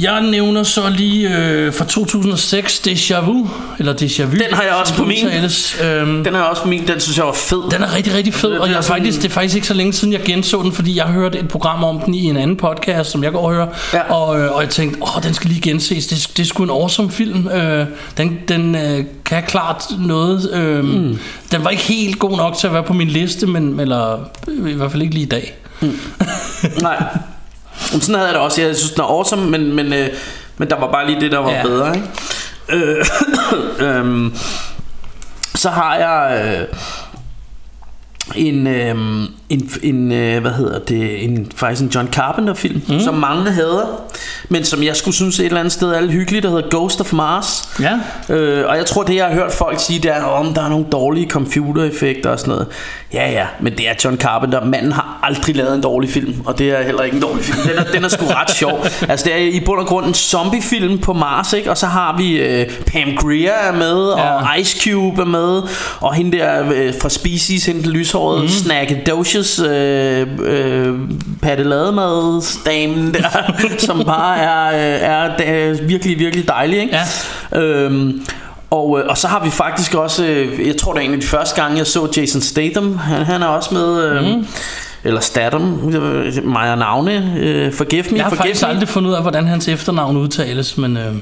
Jeg nævner så lige øh, fra 2006 Deja Vu, eller Deja Vu. Den har jeg også på min. udtales. Øhm, Den er også på min, den synes jeg var fed. den er rigtig, rigtig fed, og jeg er faktisk, det er faktisk ikke så længe siden, jeg genså den, fordi jeg hørte et program om den i en anden podcast, som jeg går og hører, Ja. og, øh, og jeg tænkte, åh, den skal lige genses, det, det er sgu en awesome film. Øh, den den øh, kan klart noget. Øh, mm. Den var ikke helt god nok til at være på min liste, men eller i hvert fald ikke lige i dag. Nej. Jamen, sådan havde jeg det også. Jeg synes, den er awesome, men, men, øh, men der var bare lige det, der var ja. bedre. Ikke? Øh, øhm, så har jeg øh, en, øh, en, en øh, hvad hedder det, en, faktisk en John Carpenter film, mm. som mange hader, men som jeg skulle synes et eller andet sted er lidt hyggeligt, der hedder Ghost of Mars. Ja. Øh, og jeg tror, det jeg har hørt folk sige, det er, om der er nogle dårlige computereffekter og sådan noget. Ja, ja, men det er John Carpenter. Manden har aldrig lavet en dårlig film, og det er heller ikke en dårlig film. Den er, den er sgu ret sjov. Altså, det er i bund og grund en zombiefilm på Mars, ikke? Og så har vi øh, Pam Grier er med, og Ja. Ice Cube er med, og hende der øh, fra Species, hende den lyshårede, mm. Snackadocious, øh, øh, Patte Lademadsdamen der, som bare er, øh, er, er virkelig, virkelig dejlig, ikke? Ja. Øhm, og, øh, og så har vi faktisk også, øh, jeg tror det er en af de første gange, jeg så Jason Statham. Han, han er også med, øh, mm. Eller Statham, og navne, øh, forgive me, Jeg har forgive faktisk me. aldrig fundet ud af, hvordan hans efternavn udtales, men... Øh,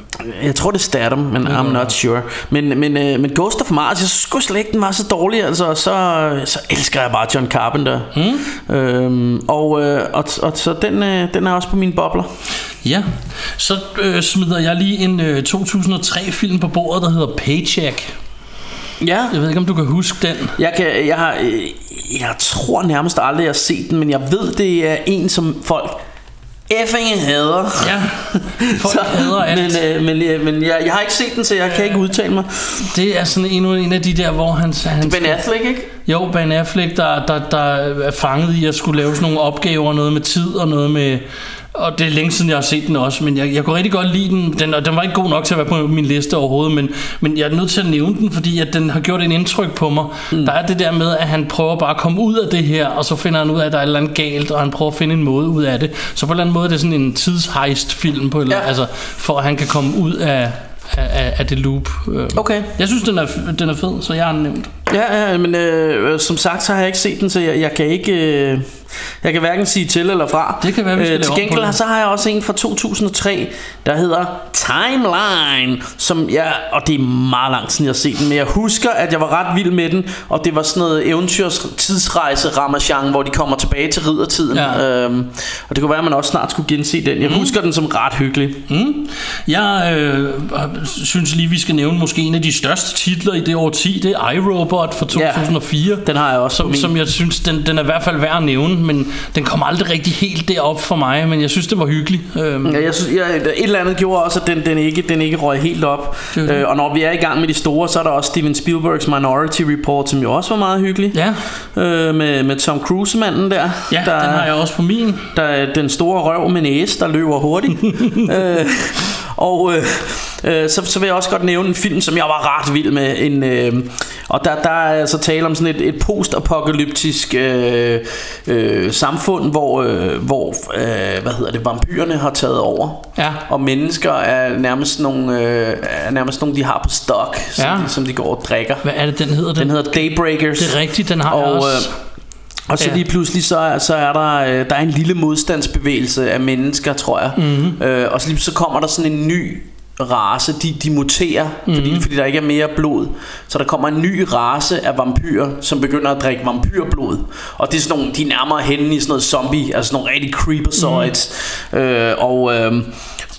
Jeg tror det er Statham, men I'm not sure. Men, men, øh, men Ghost of Mars, jeg sgu slet ikke, den var så dårlig. Altså, så, så elsker jeg bare John Carpenter. Mm. Øhm, og, øh, og, og så den, øh, den er også på mine bobler. Ja, så øh, smider jeg lige en øh, 2003-film på bordet, der hedder Paycheck. Ja, Jeg ved ikke, om du kan huske den. Jeg, kan, jeg, har, øh, jeg tror nærmest aldrig, jeg har set den, men jeg ved, det er en, som folk effing hader. Ja, folk hader alt. Men, øh, men, øh, men jeg, jeg har ikke set den, så jeg kan ikke udtale mig. Det er sådan endnu en af de der, hvor han... han Ben Affleck, ikke? Jo, Ben Affleck, der, der, der er fanget i at skulle lave sådan nogle opgaver, noget med tid og noget med... Og det er længe siden, jeg har set den også, men jeg, jeg kunne rigtig godt lide den. den. Og den var ikke god nok til at være på min liste overhovedet, men, men jeg er nødt til at nævne den, fordi at den har gjort en indtryk på mig. Mm. Der er det der med, at han prøver bare at komme ud af det her, og så finder han ud af, at der er et eller andet galt, og han prøver at finde en måde ud af det. Så på en eller anden måde er det sådan en tidshejst-film, på, eller, Ja. altså, for at han kan komme ud af, af, af det loop. Øh, Okay. Jeg synes, den er, den er fed, så jeg har den nævnt. Ja, ja men øh, som sagt, så har jeg ikke set den, så jeg, jeg kan ikke... Øh, jeg kan hverken sige til eller fra. Det kan være, vi skal øh, Til gengæld så har jeg også en fra 2003, der hedder Timeline, som jeg, og det er meget lang tid, jeg har set den, men jeg husker, at jeg var ret vild med den, og det var sådan noget eventyrs tidsrejse ramachan, hvor de kommer tilbage til riddertiden. Ja. Øhm, og det kunne være, at man også snart skulle gense den. Jeg husker den som ret hyggelig. Mm. Jeg øh, synes lige, vi skal nævne måske en af de største titler i det årti. Det er iRobot fra 2004. Den har jeg også Som, min. som jeg synes, den, den er i hvert fald værd at nævne, men den kom aldrig rigtig helt derop for mig, men jeg synes, det var hyggelig. Øhm, Ja, jeg synes, jeg, et eller andet gjorde også, at den, den, ikke, den ikke røg helt op. Det det. Øh, og når vi er i gang med de store, så er der også Steven Spielbergs Minority Report, som jo også var meget hyggelig. Ja, Øh, med, med Tom Cruise-manden der. ja der, den har jeg også på min. Der er den store røv med næse, der løber hurtigt. øh, og øh, øh, så, så vil jeg også godt nævne en film, som jeg var ret vild med. En, øh, og der, der er altså tale om sådan et, et postapokalyptisk øh, øh, samfund, hvor, øh, hvor øh, hvad hedder det, vampyrerne har taget over. Ja. Og mennesker er nærmest nogle, øh, er nærmest nogle de har på stok, som, Ja. de, som de går og drikker. Hvad er det, den hedder? Den, Den hedder Daybreakers. det er rigtigt, den har jeg Og, også. øh, og så lige pludselig så, er- så er der, øh, der er en lille modstandsbevægelse af mennesker, tror jeg. Mhm. Mm-hmm. Øh, og så lige så kommer der sådan en ny race, de, de muterer, mm-hmm. Mhm. fordi, fordi der ikke er mere blod. Så der kommer en ny race af vampyrer, som begynder at drikke vampyrblod. Og det er sådan nogle, de er nærmere henne i sådan noget zombie, altså sådan nogle rigtig creepazoids. Mm. Øh, og... Øh,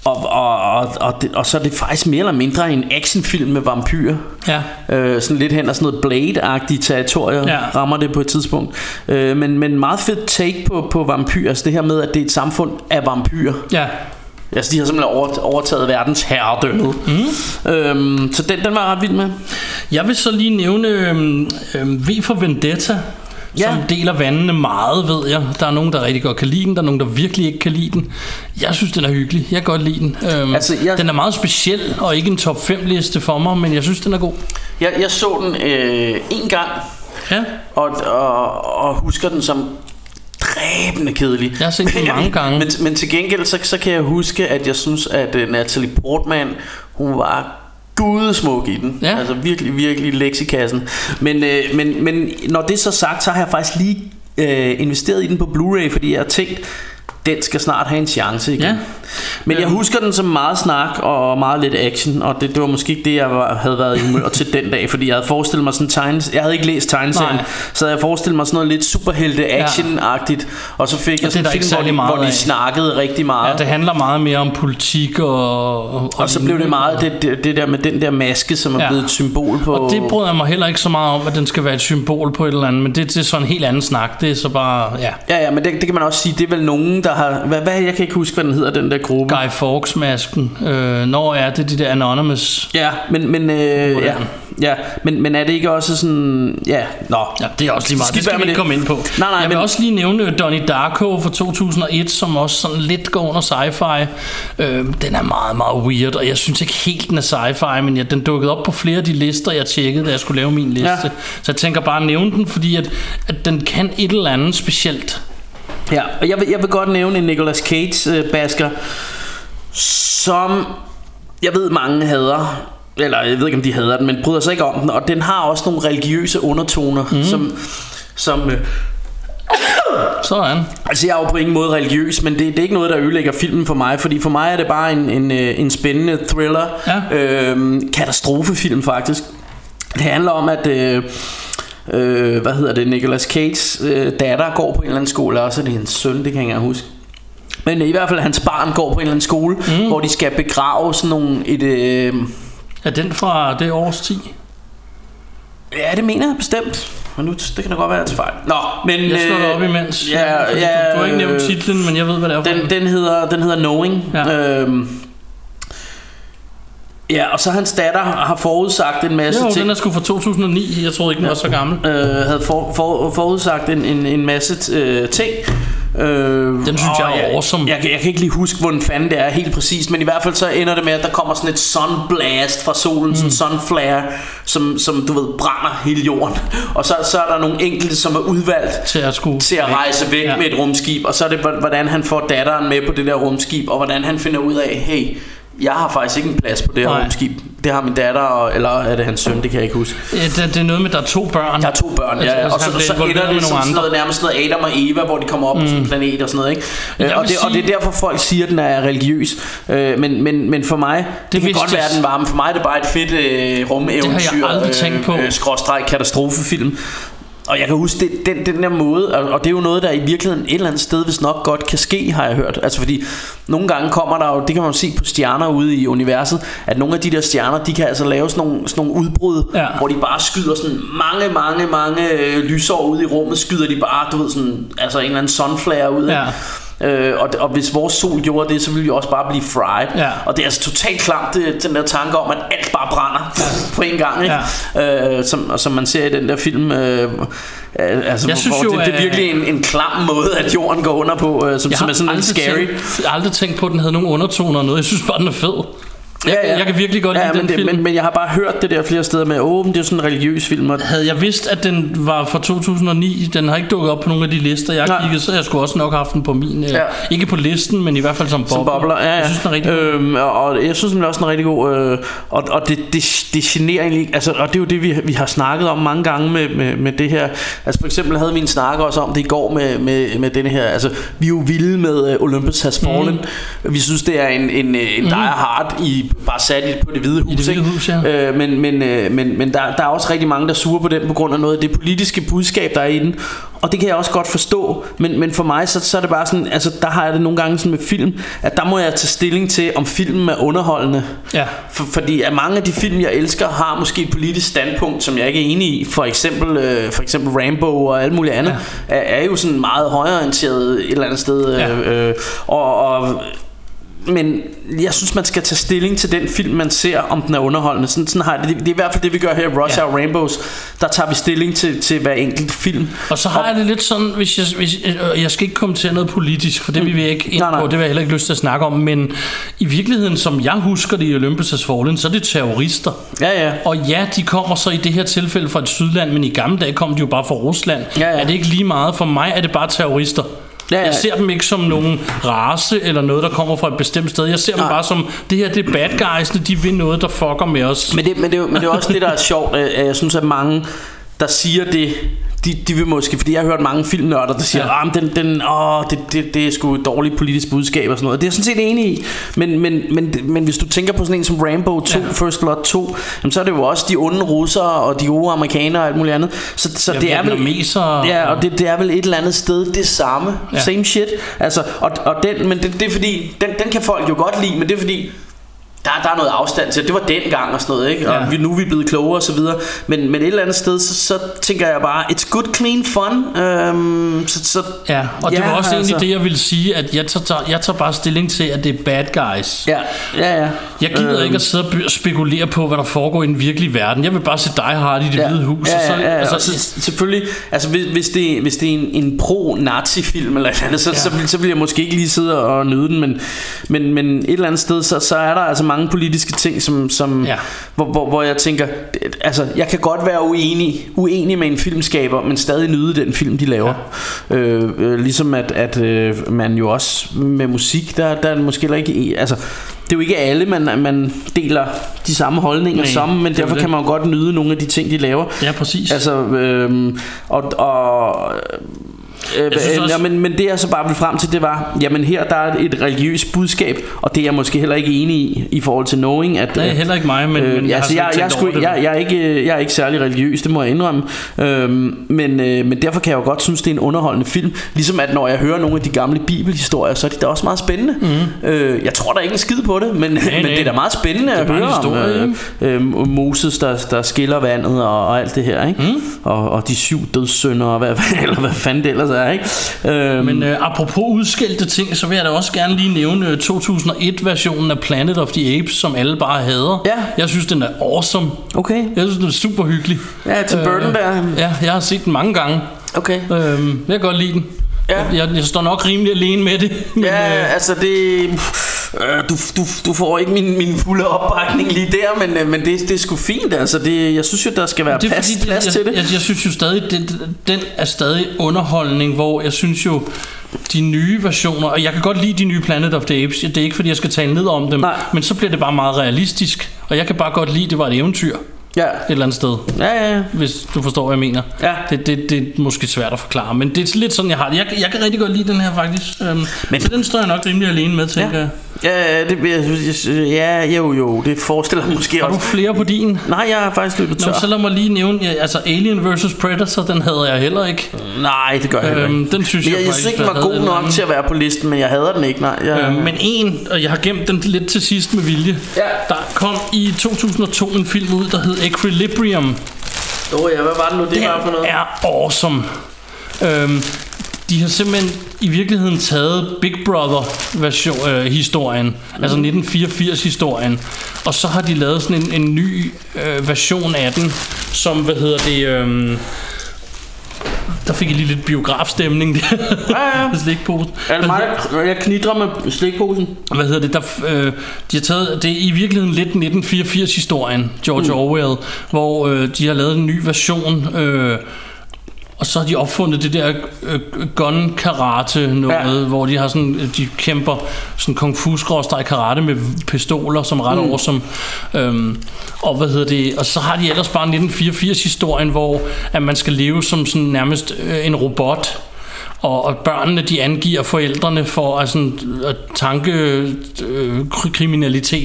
og, og, og, og, det, og så er det faktisk mere eller mindre en actionfilm med vampyrer. Ja. Øh, sådan lidt hen og sådan noget Blade-agtige territorier ja. rammer det på et tidspunkt. Øh, men, men meget fedt take på, på vampyrer. Altså det her med, at det er et samfund af vampyrer. Ja, Altså de har simpelthen over, overtaget verdens herredømme. Mm. Øhm, så den, den var jeg ret vild med. Jeg vil så lige nævne øhm, øhm, V for Vendetta, ja. Ja. som deler vandene meget, ved jeg. Der er nogen, der rigtig godt kan lide den, der er nogen, der virkelig ikke kan lide den. Jeg synes, den er hyggelig. Jeg kan godt lide den. Øhm, Altså, jeg- Den er meget speciel, og ikke en top 5 liste for mig, men jeg synes, den er god. Jeg, jeg så den øh, en gang, Ja, og, og, og husker den som dræbende kedelig. Jeg har set den mange gange. men, men til gengæld, så, så kan jeg huske, at jeg synes, at uh, Natalie Portman, hun var gudesmuk i den. Ja. Altså virkelig, virkelig leksikassen. Men, øh, men, men når det er så sagt, så har jeg faktisk lige øh, investeret i den på Blu-ray, fordi jeg har tænkt, den skal snart have en chance igen. Ja. Men jeg husker den som meget snak og meget lidt action, og det, det var måske ikke det, jeg var, havde været i humør til den dag, fordi jeg havde forestillet mig sådan tegnes, jeg havde ikke læst tegneserien, så havde jeg forestillet mig sådan noget lidt superhelte action-agtigt, og så fik jeg det er sådan en film, hvor de, meget hvor de af. snakkede rigtig meget. Ja, det handler meget mere om politik og... Og, og så blev det meget det, det, det der med den der maske, som er Ja. blevet et symbol på... Og det bryder jeg mig heller ikke så meget om, at den skal være et symbol på et eller andet, men det, det er sådan en helt anden snak. Det er så bare, ja, Ja, ja, men det, det kan man også sige, det er vel nogen, der har... Hvad, hvad, jeg kan ikke huske, hvad den hedder, den der gruppe. Guy Fawkes-masken. Øh, når er det de der Anonymous? Ja, men, men, øh, ja, ja, men, men er det ikke også sådan... Ja, nå. Ja, det er også lige meget. Skidt Det skal vi ikke komme ind på. Nej, nej, jeg vil men- også lige nævne Donnie Darko fra 2001, som også sådan lidt går under sci-fi. Øh, den er meget, meget weird, og jeg synes ikke helt, den er sci-fi, men ja, den dukkede op på flere af de lister, jeg tjekkede, da jeg skulle lave min liste. Ja. Så jeg tænker bare at nævne den, fordi at, at den kan et eller andet specielt. Ja, og jeg vil, jeg vil godt nævne en Nicolas Cage-basker, som jeg ved mange hader, eller jeg ved ikke om de hader den, men bryder sig ikke om den, og den har også nogle religiøse undertoner, mm. som, som øh, Sådan. Altså jeg er jo på ingen måde religiøs Men det, det er ikke noget der ødelægger filmen for mig Fordi for mig er det bare en, en, øh, en spændende thriller Ja. øhm, Katastrofefilm faktisk Det handler om at øh, øh, Hvad hedder det Nicolas Cage's øh, datter går på en eller anden skole Eller også er det hendes søn Det kan jeg ikke huske men i hvert fald hans barn går på en eller anden skole mm. Hvor de skal begrave sådan nogle et, øh, Er den fra det års 10? Ja det mener jeg bestemt Men nu, det kan da godt være at fejl Nå men Jeg slår det øh, op imens. ja, ja, du, du har ikke nævnt øh, titlen, men jeg ved, hvad det er for Den, den, hedder, den hedder Knowing. Ja. Øhm, ja, og så hans datter har forudsagt en masse Jo, ting. den er sgu fra 2009. Jeg troede ikke, den var så gammel. øh, havde for, for, forudsagt en, en, en masse øh, ting. Øh, Den synes jeg er awesome. Jeg, jeg, jeg kan ikke lige huske, hvordan fanden det er helt præcis, men i hvert fald så ender det med, at der kommer sådan et sunblast fra solen, mm. sådan en sunflare, som, som du ved, brænder hele jorden. Og så, så er der nogle enkelte, som er udvalgt Til at skulle... til at rejse væk Ja. ja. med et rumskib, og så er det, hvordan han får datteren med på det der rumskib, og hvordan han finder ud af, hey, jeg har faktisk ikke en plads på det her rumskib. Det har min datter, og, eller er det hans søn, det kan jeg ikke huske. Ja, det, det er noget med, der er to børn. Der er to børn, ja, altså, og så, så involveret ender det sådan andre. noget, nærmest noget Adam og Eva, hvor de kommer op mm. på sådan en planet og sådan noget, ikke? Øh, Jeg og, det, og det er sige- derfor folk siger, at den er religiøs. Øh, men, men, men for mig, det, det kan godt jeg- være, den var, men for mig er det bare et fedt øh, rumeventyr. aldrig tænkt på. Øh, skråstreg katastrofefilm. Og jeg kan huske, det, den, den der måde, og, det er jo noget, der i virkeligheden et eller andet sted, hvis nok godt kan ske, har jeg hørt. Altså fordi, nogle gange kommer der jo, det kan man jo se på stjerner ude i universet, at nogle af de der stjerner, de kan altså lave sådan nogle, sådan nogle udbrud, Ja. hvor de bare skyder sådan mange, mange, mange øh, lysår ud i rummet, skyder de bare, du ved sådan, altså en eller anden sunflare ud. ikke? Øh, og, og hvis vores sol gjorde det, så ville vi også bare blive fried. Ja. Og det er altså totalt klamt, det, den der tanke om, at alt bare brænder ja. på en gang. Ikke? Ja. Øh, som, som man ser i den der film. Øh, øh, altså, Jeg synes hvor jo, det, det er virkelig en, en klam måde, at jorden går under på, øh, som, som er sådan lidt scary. Tænkt, jeg har aldrig tænkt på, at den havde nogle undertoner og noget. Jeg synes bare, den er fed. Jeg, jeg kan virkelig godt ja, lide men den det, film. Men, men jeg har bare hørt det der flere steder med, åh, det er sådan en religiøs film. Og, Havde jeg vidst, at den var fra 2009, den har ikke dukket op på nogle af de lister, jeg har kigget, så jeg skulle også nok haft den på min. Ja. Ja. Ikke på listen, men i hvert fald som bobler. som bobler. Ja, ja. Jeg synes, den er rigtig god. øhm, og, jeg synes den er også en rigtig god øh, og, og det, det, det generer egentlig altså, og det er jo det vi, vi har snakket om mange gange med, med, med det her altså for eksempel havde vi en snak også om det i går med, med, med den her altså vi er jo vilde med uh, Olympus Has Fallen mm. vi synes det er en, en, en mm. Die Hard i, bare sat i, på det hvide hus, det hvide ikke? hus, ja. øh, men, men, øh, men, men der, der er også rigtig mange der suger på den på grund af noget af det politiske budskab der er i den og det kan jeg også godt forstå men, men for mig så, så er det bare sådan altså der har jeg det nogle gange sådan med film at der må jeg tage stilling til om filmen er underholdende Ja. for, fordi at mange af de film jeg elsker har måske et politisk standpunkt som jeg ikke er enig i for eksempel øh, for eksempel Rambo og alt muligt andet ja. er, er jo sådan meget højreorienteret et eller andet sted øh, Ja. øh, og, og men jeg synes man skal tage stilling til den film man ser om den er underholdende sådan, sådan har jeg det, det er i hvert fald det vi gør her i Rush Ja. Hour Rainbows der tager vi stilling til, til hver enkelt film Og så har jeg det lidt sådan, hvis jeg, hvis, øh, jeg skal ikke kommentere noget politisk, for det vil vi ikke ind Nej, nej. på, det vil jeg heller ikke lyst til at snakke om, men i virkeligheden, som jeg husker det i Olympus Has Fallen, så er det terrorister. ja ja Og ja, de kommer så i det her tilfælde fra et sydland, men i gamle dage kom de jo bare fra Rusland. Ja, ja. Er det ikke lige meget? For mig er det bare terrorister. Ja, ja. Jeg ser dem ikke som nogen race eller noget, der kommer fra et bestemt sted. Jeg ser dem Nej. bare som, det her det er bad guysene, de vil noget, der fucker med os. Men det, men, det, er men det er også det, der er sjovt. at Jeg synes, at mange, der siger det, de, de vil måske, fordi jeg har hørt mange filmnørder, der siger, Ja. ja. den, den, åh, det, det, det er sgu et dårligt politisk budskab og sådan noget. Det er jeg sådan set enig i. Men, men, men, men hvis du tænker på sådan en som Rambo 2, Ja. First Blood 2, jamen, så er det jo også de onde russere og de gode amerikanere og alt muligt andet. Så, så Ja, det er vel... Ja, og det, det er vel et eller andet sted det samme. Ja. Same shit. Altså, og, og den, men det, det er fordi, den, den kan folk jo godt lide, men det er fordi, der, der er noget afstand til. Det var dengang og sådan noget, ikke? Og Ja. vi, nu er vi blevet klogere og så videre. Men, men et eller andet sted, så, så tænker jeg bare, it's good, clean fun. Øhm, så, så, Ja, og det Ja, var også egentlig altså. det, jeg ville sige, at jeg tager, jeg tager bare stilling til, at det er bad guys. Ja, ja, ja. Jeg gider Øhm. ikke at sidde og spekulere på, hvad der foregår i den virkelige verden. Jeg vil bare se dig Hard i det Ja. hvide hus. Ja, og så, ja, ja, ja. altså, Og så, selvfølgelig, altså hvis, hvis, det, hvis det er en, en pro-nazi-film eller et eller andet, så, Ja. så, vil, så vil jeg måske ikke lige sidde og nyde den, men, men, men et eller andet sted, så, så er der altså mange politiske ting, som, som Ja. hvor, hvor, hvor jeg tænker, altså jeg kan godt være uenig, uenig med en filmskaber, men stadig nyde den film, de laver. Ja. Øh, øh, ligesom at, at øh, man jo også med musik, der, der er måske heller ikke, altså det er jo ikke alle, man, man deler de samme holdninger Nej, som, men er derfor det. kan man jo godt nyde nogle af de ting, de laver. Ja, præcis. Altså, øhm, og, og Øh, øh, også- ja, men, men det jeg så bare ville frem til Det var, jamen her der er et religiøst budskab Og det er jeg måske heller ikke enig i I forhold til knowing at, Nej, øh, heller ikke mig, men, men øh, jeg, altså, jeg, jeg, ikke jeg, jeg, det. er ikke, øh, jeg er ikke særlig religiøs, det må jeg indrømme øhm, men, øh, men derfor kan jeg jo godt synes, det er en underholdende film Ligesom at når jeg hører nogle af de gamle bibelhistorier Så er de da også meget spændende mm. øh, Jeg tror der ikke en skid på det Men, men det er da meget spændende Det at høre historie, om øh, øh, Moses, der, der skiller vandet og, og alt det her ikke? Mm. Og, og de syv dødssynder og hvad, eller hvad fanden det ellers er ikke? Øhm, Men øh, apropos udskældte ting, så vil jeg da også gerne lige nævne øh, 2001-versionen af Planet of the Apes, som alle bare hader. Ja. Jeg synes, den er awesome. Okay Jeg synes, den er super hyggelig. Ja, Tim Burton der. Ja, jeg har set den mange gange. Okay Øhm, jeg kan godt lide den. Ja. Jeg, jeg står nok rimelig alene med det. Men, Ja, øh, altså det... Øh, du, du, du får ikke min, min fulde opbakning lige der, men, øh, men det, det er sgu fint. Altså det, jeg synes jo, der skal være det plads, fordi, plads jeg, til det. Jeg, jeg synes jo stadig, det, den er stadig underholdning, hvor jeg synes jo, de nye versioner, og jeg kan godt lide de nye Planet of the Apes, det er ikke fordi, jeg skal tale ned om dem, Nej. men så bliver det bare meget realistisk, og jeg kan bare godt lide, det var et eventyr ja. et eller andet sted. Ja, ja, ja. hvis du forstår, hvad jeg mener. Ja. Det, det, det er måske svært at forklare, men det er lidt sådan, jeg har det. Jeg, jeg kan rigtig godt lide den her, faktisk. Øhm, men, så den står jeg nok rimelig alene med, tænker Ja. jeg. Ja, det, jeg, ja, jo, jo, det forestiller jeg måske Har du også. flere på din? Nej, jeg har faktisk løbet tør. Nå, så lad mig lige nævne, ja, altså Alien vs. Predator, den havde jeg heller ikke. Nej, det gør jeg Øhm, ikke. den synes jeg jeg, jeg faktisk, ikke, den var god nok anden. til at være på listen, men jeg hader den ikke, nej. Jeg, Øh, men en, og jeg har gemt den lidt til sidst med vilje. Ja. Der kom i 2002 en film ud, der hed Equilibrium. Åh oh, ja, hvad var det nu, det Den var for noget? er awesome. Øhm, de har simpelthen i virkeligheden taget Big Brother version, øh, historien, mm. altså 1984 historien, og så har de lavet sådan en, en ny øh, version af den, som hvad hedder det, øh, der fik jeg lige lidt biografstemning der. Ja, ja. Slikposen. Er det mig, der- jeg knitrer med slikposen? Hvad hedder det? Der, øh, de har taget, det er i virkeligheden lidt 1984 historien, George mm. Orwell, hvor øh, de har lavet en ny version, øh, og så har de opfundet det der øh, gun karate noget, ja. hvor de har sådan, de kæmper sådan kung fu karate med pistoler, som ret mm. awesome. Øhm, og hvad hedder det? Og så har de ellers bare 1984 historien, hvor at man skal leve som sådan nærmest øh, en robot. Og, og børnene de angiver forældrene for altså, at tanke øh,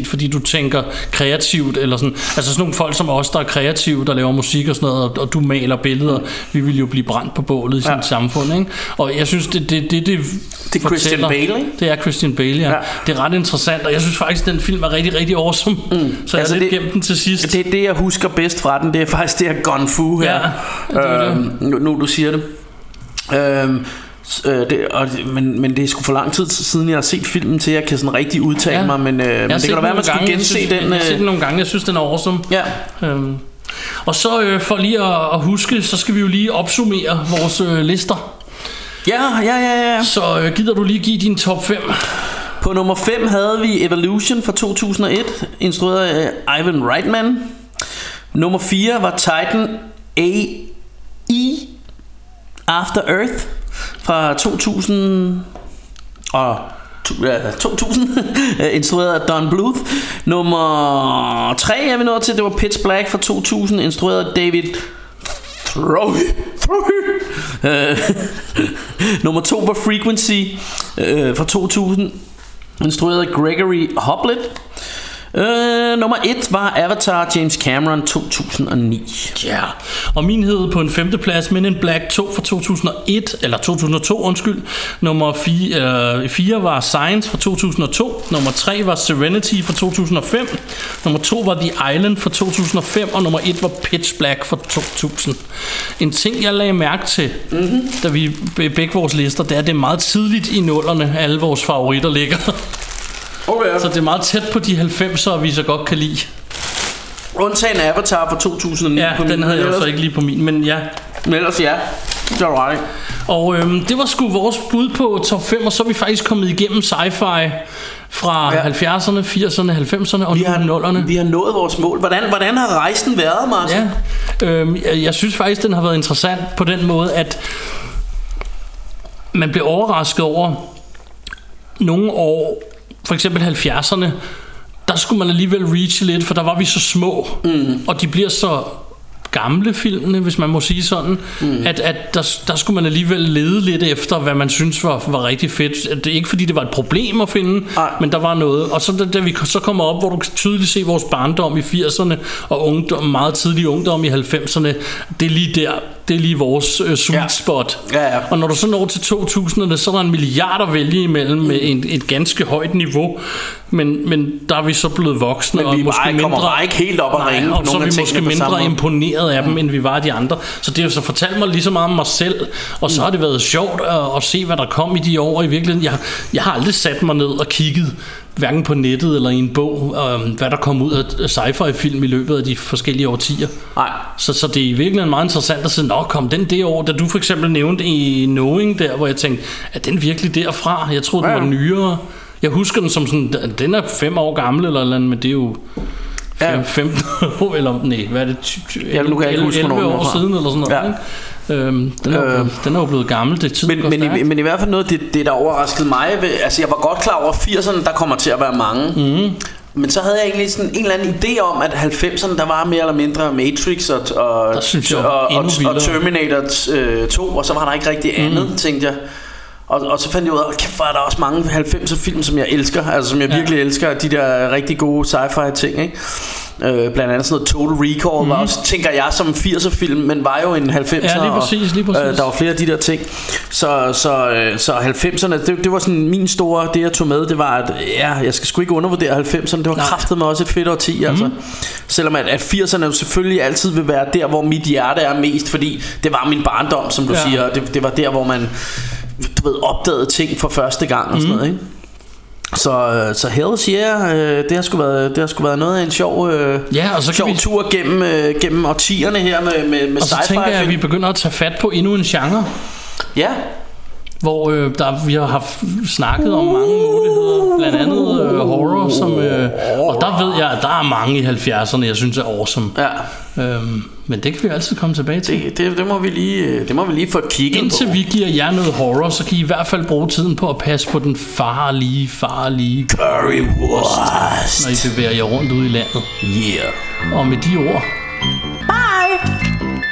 fordi du tænker kreativt eller sådan. Altså sådan nogle folk som os, der er kreative, der laver musik og sådan noget, og, og du maler billeder. Vi vil jo blive brændt på bålet i sådan et samfund, ikke? Og jeg synes, det det, det, det, Det er Christian Bale, ikke? Det er Christian Bale, ja. Ja. ja. Det er ret interessant, og jeg synes faktisk, den film er rigtig, rigtig awesome. Mm. Så jeg Altså, lidt det- gemt den til sidst. Det, det jeg husker bedst fra den, det er faktisk det her gun fu her. Ja, det er det. øhm, nu, nu du siger det. Øhm, øh, det, og, men, men det er sgu for lang tid siden, jeg har set filmen, til jeg kan sådan rigtig udtale Ja. mig. Men, øh, men det set kan da være, man skulle gense synes, den. Jeg har set Øh, den nogle gange, jeg synes, den er awesome. ja. Øhm. Og så øh, for lige at, at huske, så skal vi jo lige opsummere vores øh, lister. ja, ja, ja, ja. Så øh, gider du lige give din top 5? På nummer 5 havde vi Evolution fra 2001, instrueret af Ivan Reitman. Nummer 4 var Titan A.E. After Earth fra 2000 og ja, 2000, instrueret af Don Bluth. Nummer 3 er vi nået til, det var Pitch Black fra 2000, instrueret af David Throw Throw øh, Nummer 2 var Frequency øh, fra 2000, instrueret af Gregory Hoblet. Øh, nummer 1 var Avatar James Cameron 2009. Ja, og min hed på en femteplads Men in Black 2 fra 2001, eller 2002, undskyld. Nummer 4, øh, 4 var Science fra 2002. Nummer 3 var Serenity fra 2005. Nummer 2 var The Island fra 2005. Og nummer 1 var Pitch Black fra 2000. En ting, jeg lagde mærke til, mm-hmm. da vi be- begge vores lister, det er, at det er meget tidligt i nullerne, alle vores favoritter ligger. Okay. Så det er meget tæt på de 90'er, vi så godt kan lide. Undtagen Avatar fra 2009 Ja, på min, den havde jeg jo så ikke lige på min, men ja. Men ellers ja, det var ret. Og øhm, det var sgu vores bud på top 5, og så er vi faktisk kommet igennem sci-fi fra Ja. ja. 70'erne, 80'erne, 90'erne og Vi nu har, 0'erne. vi har nået vores mål. Hvordan, hvordan har rejsen været, Martin? Ja, øhm, jeg, jeg synes faktisk, den har været interessant på den måde, at man bliver overrasket over nogle år, for eksempel 70'erne, der skulle man alligevel reach lidt, for der var vi så små, mm. og de bliver så gamle filmene, hvis man må sige sådan, mm. at, at der, der skulle man alligevel lede lidt efter, hvad man synes var, var rigtig fedt. Det er ikke fordi, det var et problem at finde, Nej. men der var noget. Og så da, da vi så kommer op, hvor du kan tydeligt se vores barndom i 80'erne, og ungdom, meget tidlig ungdom i 90'erne, det er lige der, det er lige vores øh, sweet Ja. spot. Ja, ja. Og når du så når til 2000'erne, så er der en milliard at vælge imellem med en, et ganske højt niveau. Men, men der er vi så blevet voksne Men og vi er måske bare- mindre, bare ikke helt op at Nej, ringe og så er vi måske mindre imponeret af dem, end vi var af de andre. Så det har så fortalt mig lige så meget om mig selv, og så har det været sjovt at, at se, hvad der kom i de år. I virkeligheden, jeg, jeg har aldrig sat mig ned og kigget hverken på nettet eller i en bog, øh, hvad der kom ud af sci-fi-film i løbet af de forskellige årtier. Nej. Så, så det er i virkeligheden meget interessant at sige, nå kom den det år, da du for eksempel nævnte i Knowing der, hvor jeg tænkte, er den virkelig derfra? Jeg troede, den Ja, var ja. nyere. Jeg husker den som sådan, den er fem år gammel eller noget, men det er jo Ja. fem, 15 år, eller nej, hvad er det? ty- ty- Ja, nu kan jeg ikke huske, 11 hvornår den er år fra. siden eller sådan noget. Ja. Ikke? Øhm, den, er Øh. blevet, den er jo blevet gammel, det tid Men, men, i, men i hvert fald noget, det, det der overraskede mig, ved, altså jeg var godt klar over, at 80'erne, der kommer til at være mange. Mm. Men så havde jeg egentlig sådan en eller anden idé om, at 90'erne, der var mere eller mindre Matrix og, og, og, og, og. Terminator øh, 2, og så var der ikke rigtig andet, mm. tænkte jeg. Og, og så fandt jeg ud af, kæft, hvor er der også mange 90'er film, som jeg elsker, altså som jeg Ja. virkelig elsker, de der rigtig gode sci-fi ting, ikke? Øh, blandt andet sådan noget Total Recall mm. var også, tænker jeg, som en 80'er film, men var jo en 90'er. Mhm. Ja, lige præcis, lige Og, præcis. øh, der var flere af de der ting. Så, så, øh, så 90'erne, det, det var sådan min store, det jeg tog med, det var, at ja, jeg skal sgu ikke undervurdere 90'erne, det var kraftet med også et fedt årti, mm. altså. Selvom at, at 80'erne jo selvfølgelig altid vil være der, hvor mit hjerte er mest, fordi det var min barndom, som du ja. Siger, og det, det var der, hvor man du ved, opdagede ting for første gang og sådan noget, ikke? Så, øh, så Hells Yeah, øh, det har sgu været, det har sgu været noget af en sjov, øh, Ja, og så sjov vi- tur gennem, øh, gennem årtierne her med, med, med Og så tænker jeg, at vi begynder at tage fat på endnu en genre, Ja, hvor øh, der, vi har haft snakket om mange muligheder, blandt andet øh, horror, som, øh, og der ved jeg, at der er mange i 70'erne, jeg synes er awesome. ja. Øhm, men det kan vi altid komme tilbage til. Det, det, det, må vi lige, øh, det må vi lige få kigget Indtil på. vi giver jer noget horror, så kan I i hvert fald bruge tiden på at passe på den farlige, farlige, Currywurst. når I bevæger jer rundt ude i landet. Yeah. Og med de ord, Bye.